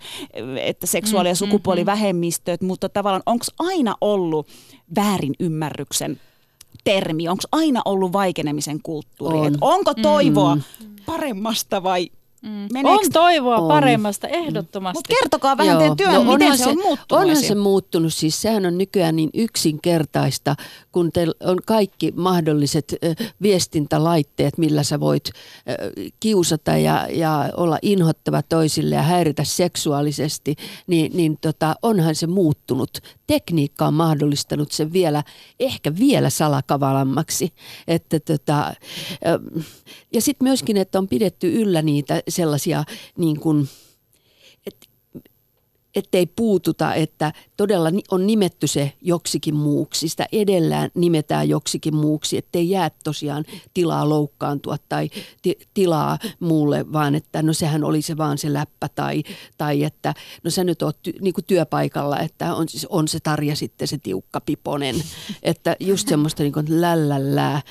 että seksuaali- ja mm, mm, sukupuolivähemmistöt, mutta tavallaan onko aina ollut väärin ymmärryksen termi? Onko aina ollut vaikenemisen kulttuuri? On. onko toivoa mm. paremmasta vai Mm. On toivoa on. paremmasta, ehdottomasti. Mutta kertokaa vähän Joo. teidän työn, no, miten se, se on muuttunut? Onhan se muuttunut, siis sehän on nykyään niin yksinkertaista, kun teillä on kaikki mahdolliset äh, viestintälaitteet, millä sä voit äh, kiusata ja, ja olla inhottava toisille ja häiritä seksuaalisesti, niin, niin tota, onhan se muuttunut. Tekniikka on mahdollistanut sen vielä, ehkä vielä salakavalammaksi. Että tota, äh, ja sitten myöskin, että on pidetty yllä niitä sellaisia niin kuin, ettei puututa, että todella on nimetty se joksikin muuksi. Sitä edellään nimetään joksikin muuksi, ettei jää tosiaan tilaa loukkaantua tai ti- tilaa muulle, vaan että no sehän oli se vaan se läppä tai, tai että no sä nyt oot ty- niin kuin työpaikalla, että on, siis on se Tarja sitten se tiukka piponen. että just semmoista niin kuin lällällää.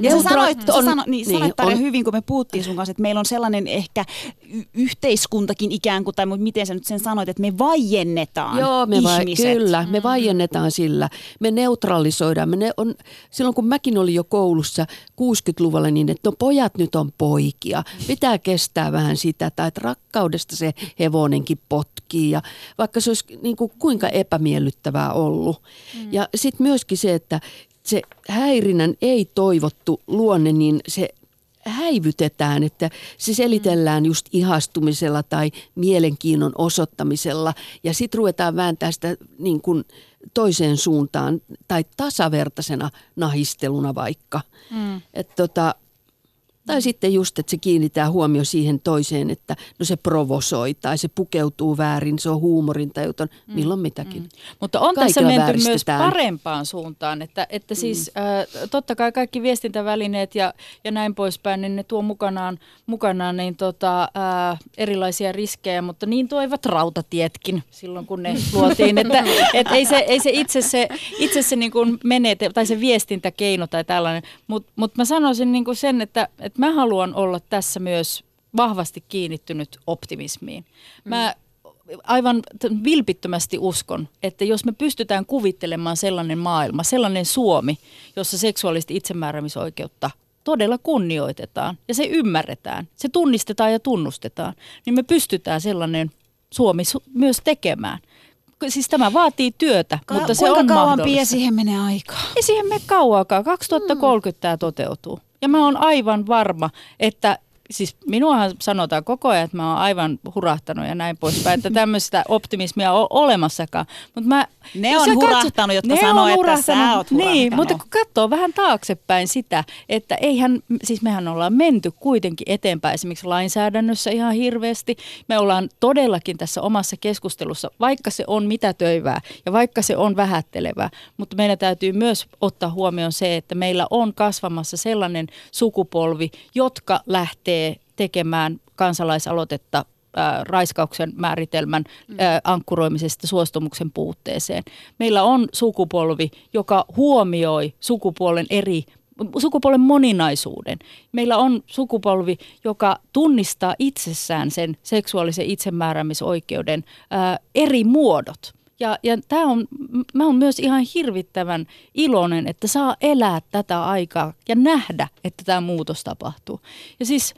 Ja sä sanoit, on, sä sano, niin, niin, sanoit on, hyvin, kun me puhuttiin sun kanssa, että meillä on sellainen ehkä y- yhteiskuntakin ikään kuin, tai miten sä nyt sen sanoit, että me vaiennetaan Joo, me vai, kyllä, me mm. vaiennetaan sillä. Me neutralisoidaan. Me ne on, silloin kun mäkin olin jo koulussa 60-luvulla niin, että no pojat nyt on poikia. Pitää kestää vähän sitä, tai että rakkaudesta se hevonenkin potkii. Ja vaikka se olisi niin kuin kuinka epämiellyttävää ollut. Mm. Ja sitten myöskin se, että se häirinnän ei toivottu luonne, niin se häivytetään, että se selitellään just ihastumisella tai mielenkiinnon osoittamisella ja sitten ruvetaan vääntää sitä niin kuin toiseen suuntaan tai tasavertaisena nahisteluna vaikka. Mm. Et tota, tai sitten just, että se kiinnittää huomio siihen toiseen, että no se provosoi tai se pukeutuu väärin, se on huumorintajuton, mm. milloin mitäkin. Mm. Mutta on Kaikilla tässä menty myös parempaan suuntaan, että, että siis mm. äh, totta kai kaikki viestintävälineet ja, ja näin poispäin, niin ne tuo mukanaan, mukanaan niin tota, äh, erilaisia riskejä, mutta niin toivat rautatietkin silloin, kun ne luotiin. että et ei se, ei se itse se, itse se niin kuin menete, tai se viestintäkeino tai tällainen, mutta mut mä sanoisin niin kuin sen, että, että että mä haluan olla tässä myös vahvasti kiinnittynyt optimismiin. Mä aivan vilpittömästi uskon, että jos me pystytään kuvittelemaan sellainen maailma, sellainen Suomi, jossa seksuaalista itsemääräämisoikeutta todella kunnioitetaan ja se ymmärretään, se tunnistetaan ja tunnustetaan, niin me pystytään sellainen Suomi myös tekemään. Siis tämä vaatii työtä, Ka- mutta se on kauan mahdollista. siihen menee aikaa? Ei siihen mene kauaakaan. 2030 mm. tämä toteutuu. Ja mä oon aivan varma, että siis minuahan sanotaan koko ajan, että mä oon aivan hurahtanut ja näin poispäin, että tämmöistä optimismia on olemassakaan. Mut mä, ne on hurahtanut, katsot, jotka sanoo, että sä oot hurahtanut. Niin, mutta kun katsoo vähän taaksepäin sitä, että eihän, siis mehän ollaan menty kuitenkin eteenpäin esimerkiksi lainsäädännössä ihan hirveästi. Me ollaan todellakin tässä omassa keskustelussa, vaikka se on mitätöivää ja vaikka se on vähättelevää, mutta meidän täytyy myös ottaa huomioon se, että meillä on kasvamassa sellainen sukupolvi, jotka lähtee tekemään kansalaisaloitetta raiskauksen määritelmän mm. ankkuroimisesta suostumuksen puutteeseen. Meillä on sukupolvi, joka huomioi sukupuolen eri sukupuolen moninaisuuden. Meillä on sukupolvi, joka tunnistaa itsessään sen seksuaalisen itsemääräämisoikeuden ää, eri muodot. Ja, ja tämä on, mä oon myös ihan hirvittävän iloinen, että saa elää tätä aikaa ja nähdä, että tämä muutos tapahtuu. Ja siis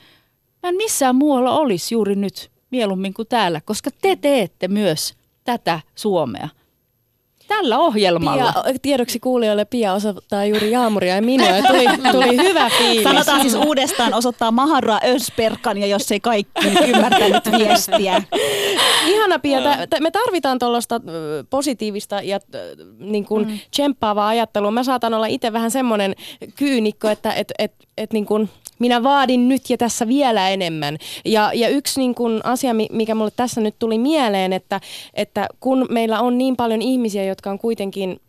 mä en missään muualla olisi juuri nyt mieluummin kuin täällä, koska te teette myös tätä Suomea tällä ohjelmalla. Pia, tiedoksi kuulijoille Pia osoittaa juuri Jaamuria ja minua ja tuli, tuli hyvä fiilis. Sanotaan siis uudestaan osoittaa Mahara Ösperkan ja jos ei kaikki ymmärtänyt viestiä. ihana Pia, tä, me tarvitaan tuollaista positiivista ja niin kuin mm. tsemppaavaa ajattelua. Mä saatan olla itse vähän semmoinen kyynikko, että et, et, et niin kuin minä vaadin nyt ja tässä vielä enemmän. Ja, ja yksi niin kuin asia, mikä mulle tässä nyt tuli mieleen, että, että kun meillä on niin paljon ihmisiä, jotka on kuitenkin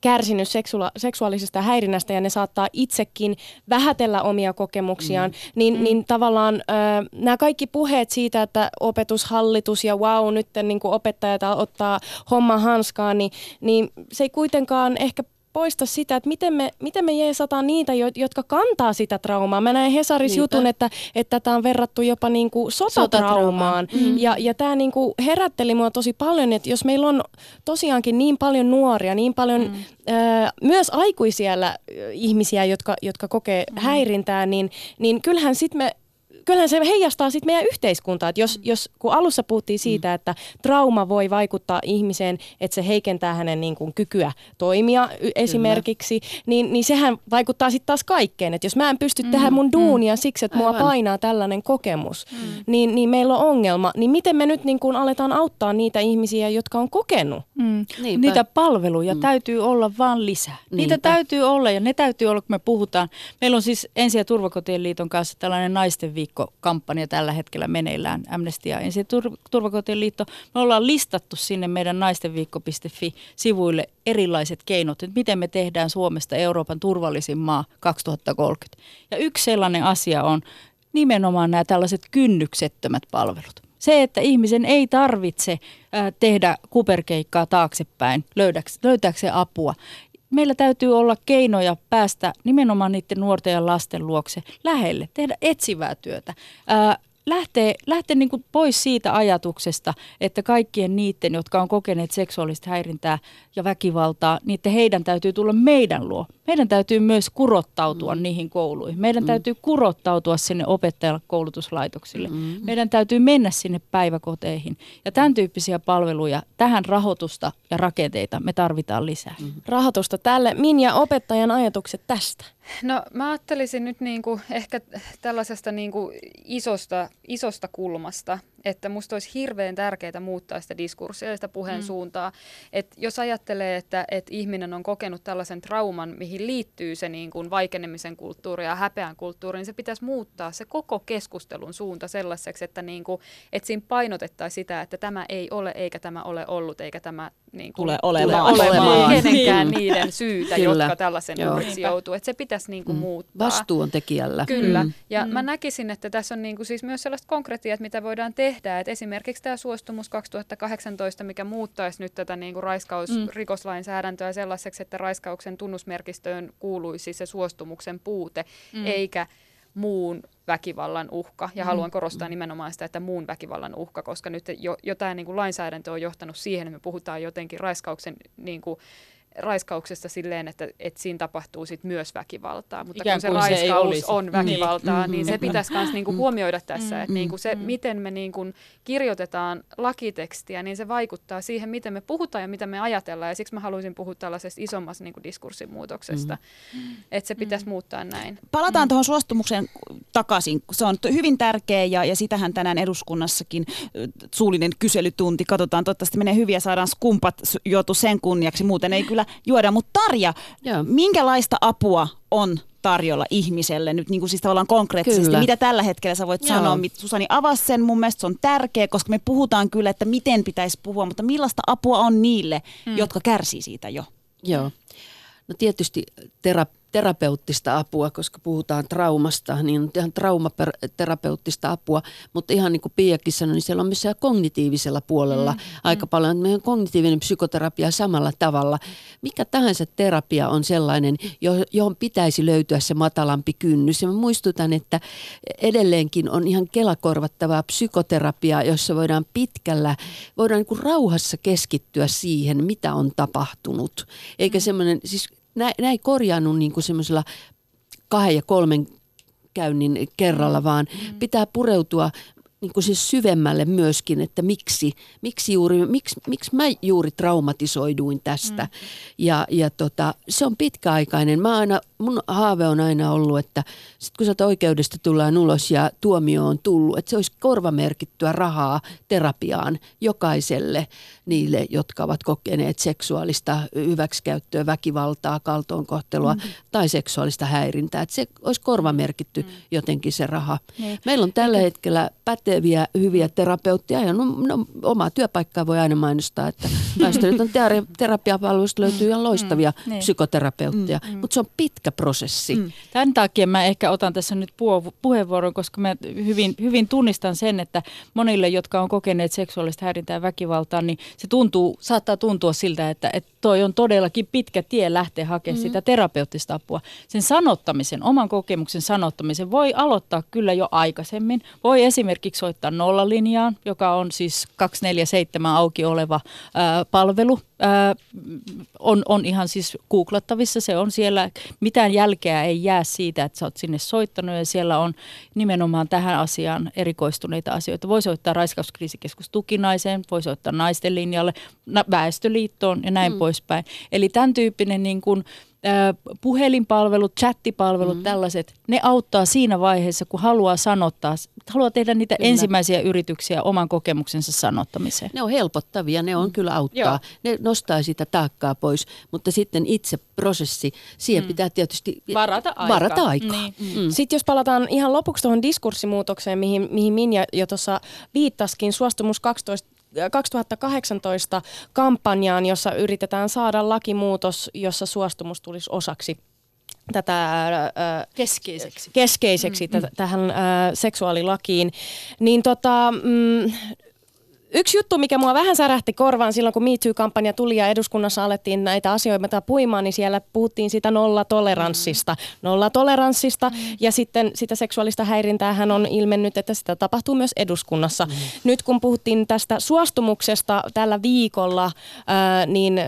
kärsinyt seksua- seksuaalisesta häirinnästä ja ne saattaa itsekin vähätellä omia kokemuksiaan, mm. Niin, mm. niin tavallaan äh, nämä kaikki puheet siitä, että opetushallitus ja wow, nyt niin kuin opettajat ottaa homma hanskaan, niin, niin se ei kuitenkaan ehkä poista sitä, että miten me, miten me jeesataan niitä, jotka kantaa sitä traumaa. Mä näin Hesaris jutun, että, että tämä on verrattu jopa niin kuin sotatraumaan. Mm-hmm. Ja, ja tämä niin kuin herätteli mua tosi paljon, että jos meillä on tosiaankin niin paljon nuoria, niin paljon mm. ö, myös aikuisia ihmisiä, jotka, jotka kokee mm. häirintää, niin, niin kyllähän sitten me kyllähän se heijastaa sitten meidän yhteiskuntaa. Että jos, mm. jos, kun alussa puhuttiin siitä, mm. että trauma voi vaikuttaa ihmiseen, että se heikentää hänen niin kuin, kykyä toimia esimerkiksi, niin, niin sehän vaikuttaa sitten taas kaikkeen. Että jos mä en pysty mm. tehdä mun duunia mm. siksi, että mua Aivan. painaa tällainen kokemus, mm. niin, niin meillä on ongelma. Niin miten me nyt niin kuin, aletaan auttaa niitä ihmisiä, jotka on kokenut? Mm. Niitä palveluja mm. täytyy olla vaan lisää. Niinpä. Niitä täytyy olla ja ne täytyy olla, kun me puhutaan. Meillä on siis Ensi- ja Turvakotien liiton kanssa tällainen naisten viikko kampanja tällä hetkellä meneillään, Amnesty ja Ensi- Turvakotien liitto. Me ollaan listattu sinne meidän naistenviikko.fi-sivuille erilaiset keinot, että miten me tehdään Suomesta Euroopan turvallisin maa 2030. Ja yksi sellainen asia on nimenomaan nämä tällaiset kynnyksettömät palvelut. Se, että ihmisen ei tarvitse tehdä kuperkeikkaa taaksepäin löytääkseen apua meillä täytyy olla keinoja päästä nimenomaan niiden nuorten ja lasten luokse lähelle, tehdä etsivää työtä. Ää, lähtee, lähtee niin kuin pois siitä ajatuksesta, että kaikkien niiden, jotka on kokeneet seksuaalista häirintää ja väkivaltaa, niiden heidän täytyy tulla meidän luo. Meidän täytyy myös kurottautua mm. niihin kouluihin. Meidän mm. täytyy kurottautua sinne opettajakoulutuslaitoksille. Mm. Meidän täytyy mennä sinne päiväkoteihin. Ja tämän tyyppisiä palveluja, tähän rahoitusta ja rakenteita me tarvitaan lisää. Mm. Rahoitusta tälle. Minja, opettajan ajatukset tästä? No mä ajattelisin nyt niinku ehkä tällaisesta niinku isosta, isosta kulmasta, että musta olisi hirveän tärkeää muuttaa sitä diskurssia ja sitä puheen mm. suuntaa. Että jos ajattelee, että, että ihminen on kokenut tällaisen trauman, mihin liittyy se niin kuin vaikenemisen kulttuuri ja häpeän kulttuuri, niin se pitäisi muuttaa se koko keskustelun suunta sellaiseksi, että, niin kuin, että siinä painotettaisiin sitä, että tämä ei ole eikä tämä ole ollut eikä tämä niin kuin, tule olemaan, tule olemaan kenenkään niin. niiden syytä, jotka tällaisen uhriksi joutuu. Että se pitäisi niin kuin, mm. muuttaa. Vastuu on tekijällä. Kyllä. Mm. Ja mm. mä näkisin, että tässä on niin kuin, siis myös sellaista konkretiaa, mitä voidaan tehdä. Että esimerkiksi tämä suostumus 2018, mikä muuttaisi nyt tätä niin kuin raiskausrikoslainsäädäntöä mm. sellaiseksi, että raiskauksen tunnusmerkistöön kuuluisi se suostumuksen puute, mm. eikä muun väkivallan uhka. Ja mm. haluan korostaa nimenomaan sitä, että muun väkivallan uhka, koska nyt jo, jo tämä niin kuin lainsäädäntö on johtanut siihen, että me puhutaan jotenkin raiskauksen niin kuin, raiskauksesta silleen, että, että siinä tapahtuu sit myös väkivaltaa. Mutta Ikään kun se raiskaus se on väkivaltaa, niin, niin se pitäisi myös niinku huomioida tässä, että niinku se, miten me niinku kirjoitetaan lakitekstiä, niin se vaikuttaa siihen, miten me puhutaan ja mitä me ajatellaan. Ja siksi mä haluaisin puhua tällaisesta isommasta niinku diskurssin muutoksesta, että se pitäisi muuttaa näin. Palataan mm. tuohon suostumukseen takaisin. Se on hyvin tärkeä ja, ja sitähän tänään eduskunnassakin suullinen kyselytunti. Katsotaan, toivottavasti menee hyvin ja saadaan skumpat juotu sen kunniaksi. Muuten ei kyllä juoda. Mutta Tarja, Joo. minkälaista apua on tarjolla ihmiselle nyt niin kuin siis tavallaan konkreettisesti. Kyllä. Mitä tällä hetkellä sä voit Joo. sanoa? Susani avasi sen, mun mielestä se on tärkeä, koska me puhutaan kyllä, että miten pitäisi puhua, mutta millaista apua on niille, mm. jotka kärsii siitä jo? Joo. No tietysti terapia terapeuttista apua, koska puhutaan traumasta, niin on ihan traumaterapeuttista apua, mutta ihan niin kuin Piakin sanoi, niin siellä on myös kognitiivisella puolella mm, aika mm. paljon. Meidän kognitiivinen psykoterapia samalla tavalla. Mikä tahansa terapia on sellainen, johon pitäisi löytyä se matalampi kynnys. Ja mä muistutan, että edelleenkin on ihan kelakorvattavaa psykoterapiaa, jossa voidaan pitkällä, voidaan niin kuin rauhassa keskittyä siihen, mitä on tapahtunut. Eikä mm. semmoinen, siis nämä ei niin kuin semmoisella kahden ja kolmen käynnin kerralla, vaan mm. pitää pureutua niin kuin siis syvemmälle myöskin, että miksi, miksi, juuri, miksi, miksi mä juuri traumatisoiduin tästä. Mm. Ja, ja tota, se on pitkäaikainen. Mä aina, mun haave on aina ollut, että sit kun sä oikeudesta tullaan ulos ja tuomio on tullut, että se olisi korvamerkittyä rahaa terapiaan jokaiselle niille, jotka ovat kokeneet seksuaalista hyväksikäyttöä, väkivaltaa, kaltoonkohtelua mm. tai seksuaalista häirintää. Että se olisi korvamerkitty mm. jotenkin se raha. Niin. Meillä on tällä hetkellä päteviä, hyviä terapeutteja ja no, no, omaa työpaikkaa voi aina mainostaa, että Väestöliiton terapiapalveluista löytyy ihan loistavia mm. Niin. psykoterapeutteja, mm. mutta se on pitkä prosessi. Mm. Tämän takia mä ehkä otan tässä nyt puheenvuoron, koska mä hyvin, hyvin tunnistan sen, että monille, jotka on kokeneet seksuaalista häirintää ja väkivaltaa, niin se tuntuu, saattaa tuntua siltä, että, että toi on todellakin pitkä tie lähteä hakemaan mm. sitä terapeuttista apua. Sen sanottamisen, oman kokemuksen sanottamisen voi aloittaa kyllä jo aikaisemmin. Voi esimerkiksi soittaa nollalinjaan, joka on siis 247 auki oleva ää, palvelu. Ää, on, on ihan siis googlattavissa, se on siellä, mitään jälkeä ei jää siitä, että sä oot sinne soittanut ja siellä on nimenomaan tähän asiaan erikoistuneita asioita. Voi soittaa raiskauskriisikeskus tukinaiseen, voi soittaa naisten linjalle, väestöliittoon ja näin mm. poispäin. Eli tämän tyyppinen niin kuin, puhelinpalvelut, chattipalvelut, mm. tällaiset, ne auttaa siinä vaiheessa, kun haluaa sanottaa, haluaa tehdä niitä kyllä. ensimmäisiä yrityksiä oman kokemuksensa sanottamiseen. Ne on helpottavia, ne on mm. kyllä auttaa. Joo. Ne nostaa sitä taakkaa pois, mutta sitten itse prosessi, siihen mm. pitää tietysti varata aikaa. Varata aikaa. Niin. Mm. Sitten jos palataan ihan lopuksi tuohon diskurssimuutokseen, mihin, mihin Minja jo tuossa viittaskin, suostumus 12 2018 kampanjaan, jossa yritetään saada lakimuutos, jossa suostumus tulisi osaksi tätä äh, keskeiseksi, keskeiseksi mm, mm. tähän äh, seksuaalilakiin, niin tota, mm, Yksi juttu, mikä mua vähän särähti korvaan silloin, kun Me Too-kampanja tuli ja eduskunnassa alettiin näitä asioita puimaan, niin siellä puhuttiin sitä nollatoleranssista. Nollatoleranssista mm. ja sitten sitä seksuaalista häirintää on ilmennyt, että sitä tapahtuu myös eduskunnassa. Mm. Nyt kun puhuttiin tästä suostumuksesta tällä viikolla, niin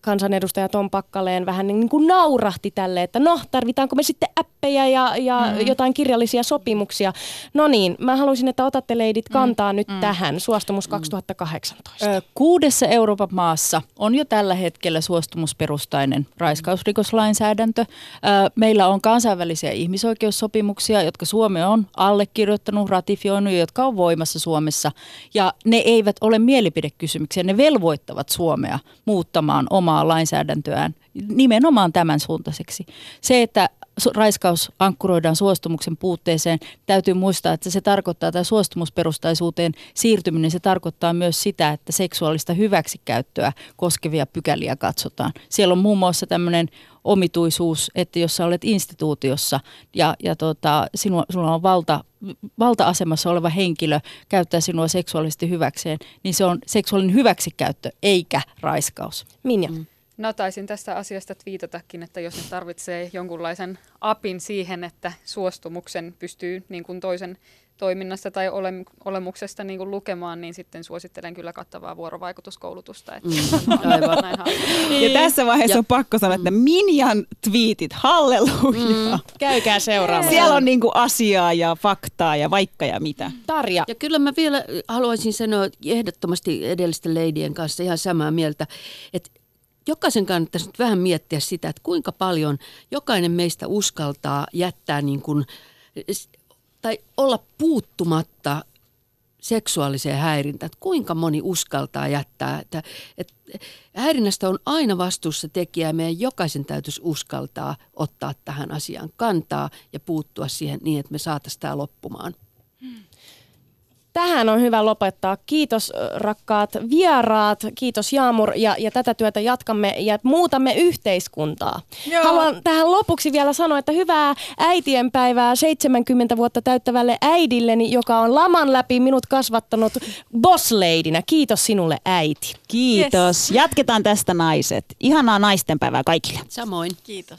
kansanedustaja Tom Pakkaleen vähän niin kuin naurahti tälle, että no tarvitaanko me sitten appeja ja, ja mm. jotain kirjallisia sopimuksia. No niin, mä haluaisin, että otatte leidit kantaa mm. nyt mm. tähän. Suostumus 2018? Kuudessa Euroopan maassa on jo tällä hetkellä suostumusperustainen raiskausrikoslainsäädäntö. Meillä on kansainvälisiä ihmisoikeussopimuksia, jotka Suomi on allekirjoittanut, ratifioinut ja jotka on voimassa Suomessa. Ja ne eivät ole mielipidekysymyksiä, ne velvoittavat Suomea muuttamaan omaa lainsäädäntöään nimenomaan tämän suuntaiseksi. Se, että raiskaus ankkuroidaan suostumuksen puutteeseen, täytyy muistaa, että se tarkoittaa, tai suostumusperustaisuuteen siirtyminen, se tarkoittaa myös sitä, että seksuaalista hyväksikäyttöä koskevia pykäliä katsotaan. Siellä on muun muassa tämmöinen omituisuus, että jos sä olet instituutiossa ja, ja tota, sinua, sinulla on valta, valta-asemassa oleva henkilö käyttää sinua seksuaalisesti hyväkseen, niin se on seksuaalinen hyväksikäyttö eikä raiskaus. Minja. Mm. No taisin tästä asiasta twiitatakin, että jos ne tarvitsee jonkunlaisen apin siihen, että suostumuksen pystyy niin kuin toisen toiminnasta tai ole, olemuksesta niin kuin lukemaan, niin sitten suosittelen kyllä kattavaa vuorovaikutuskoulutusta. Että mm. Aivan. Näin ja tässä vaiheessa ja. on pakko sanoa, että Minjan twiitit, halleluja. Mm. Käykää seuraamaan. Siellä on niin kuin asiaa ja faktaa ja vaikka ja mitä. Tarja. Ja kyllä mä vielä haluaisin sanoa ehdottomasti edellisten leidien kanssa ihan samaa mieltä, että jokaisen kannattaisi nyt vähän miettiä sitä, että kuinka paljon jokainen meistä uskaltaa jättää niin kuin, tai olla puuttumatta seksuaaliseen häirintään. Että kuinka moni uskaltaa jättää. Että, että häirinnästä on aina vastuussa tekijä ja meidän jokaisen täytyisi uskaltaa ottaa tähän asiaan kantaa ja puuttua siihen niin, että me saataisiin tämä loppumaan. Tähän on hyvä lopettaa. Kiitos rakkaat vieraat, kiitos Jaamur ja, ja tätä työtä jatkamme ja muutamme yhteiskuntaa. Joo. Haluan tähän lopuksi vielä sanoa, että hyvää äitienpäivää 70 vuotta täyttävälle äidilleni, joka on laman läpi minut kasvattanut bossleidinä. Kiitos sinulle äiti. Kiitos. Yes. Jatketaan tästä naiset. Ihanaa naistenpäivää kaikille. Samoin. Kiitos.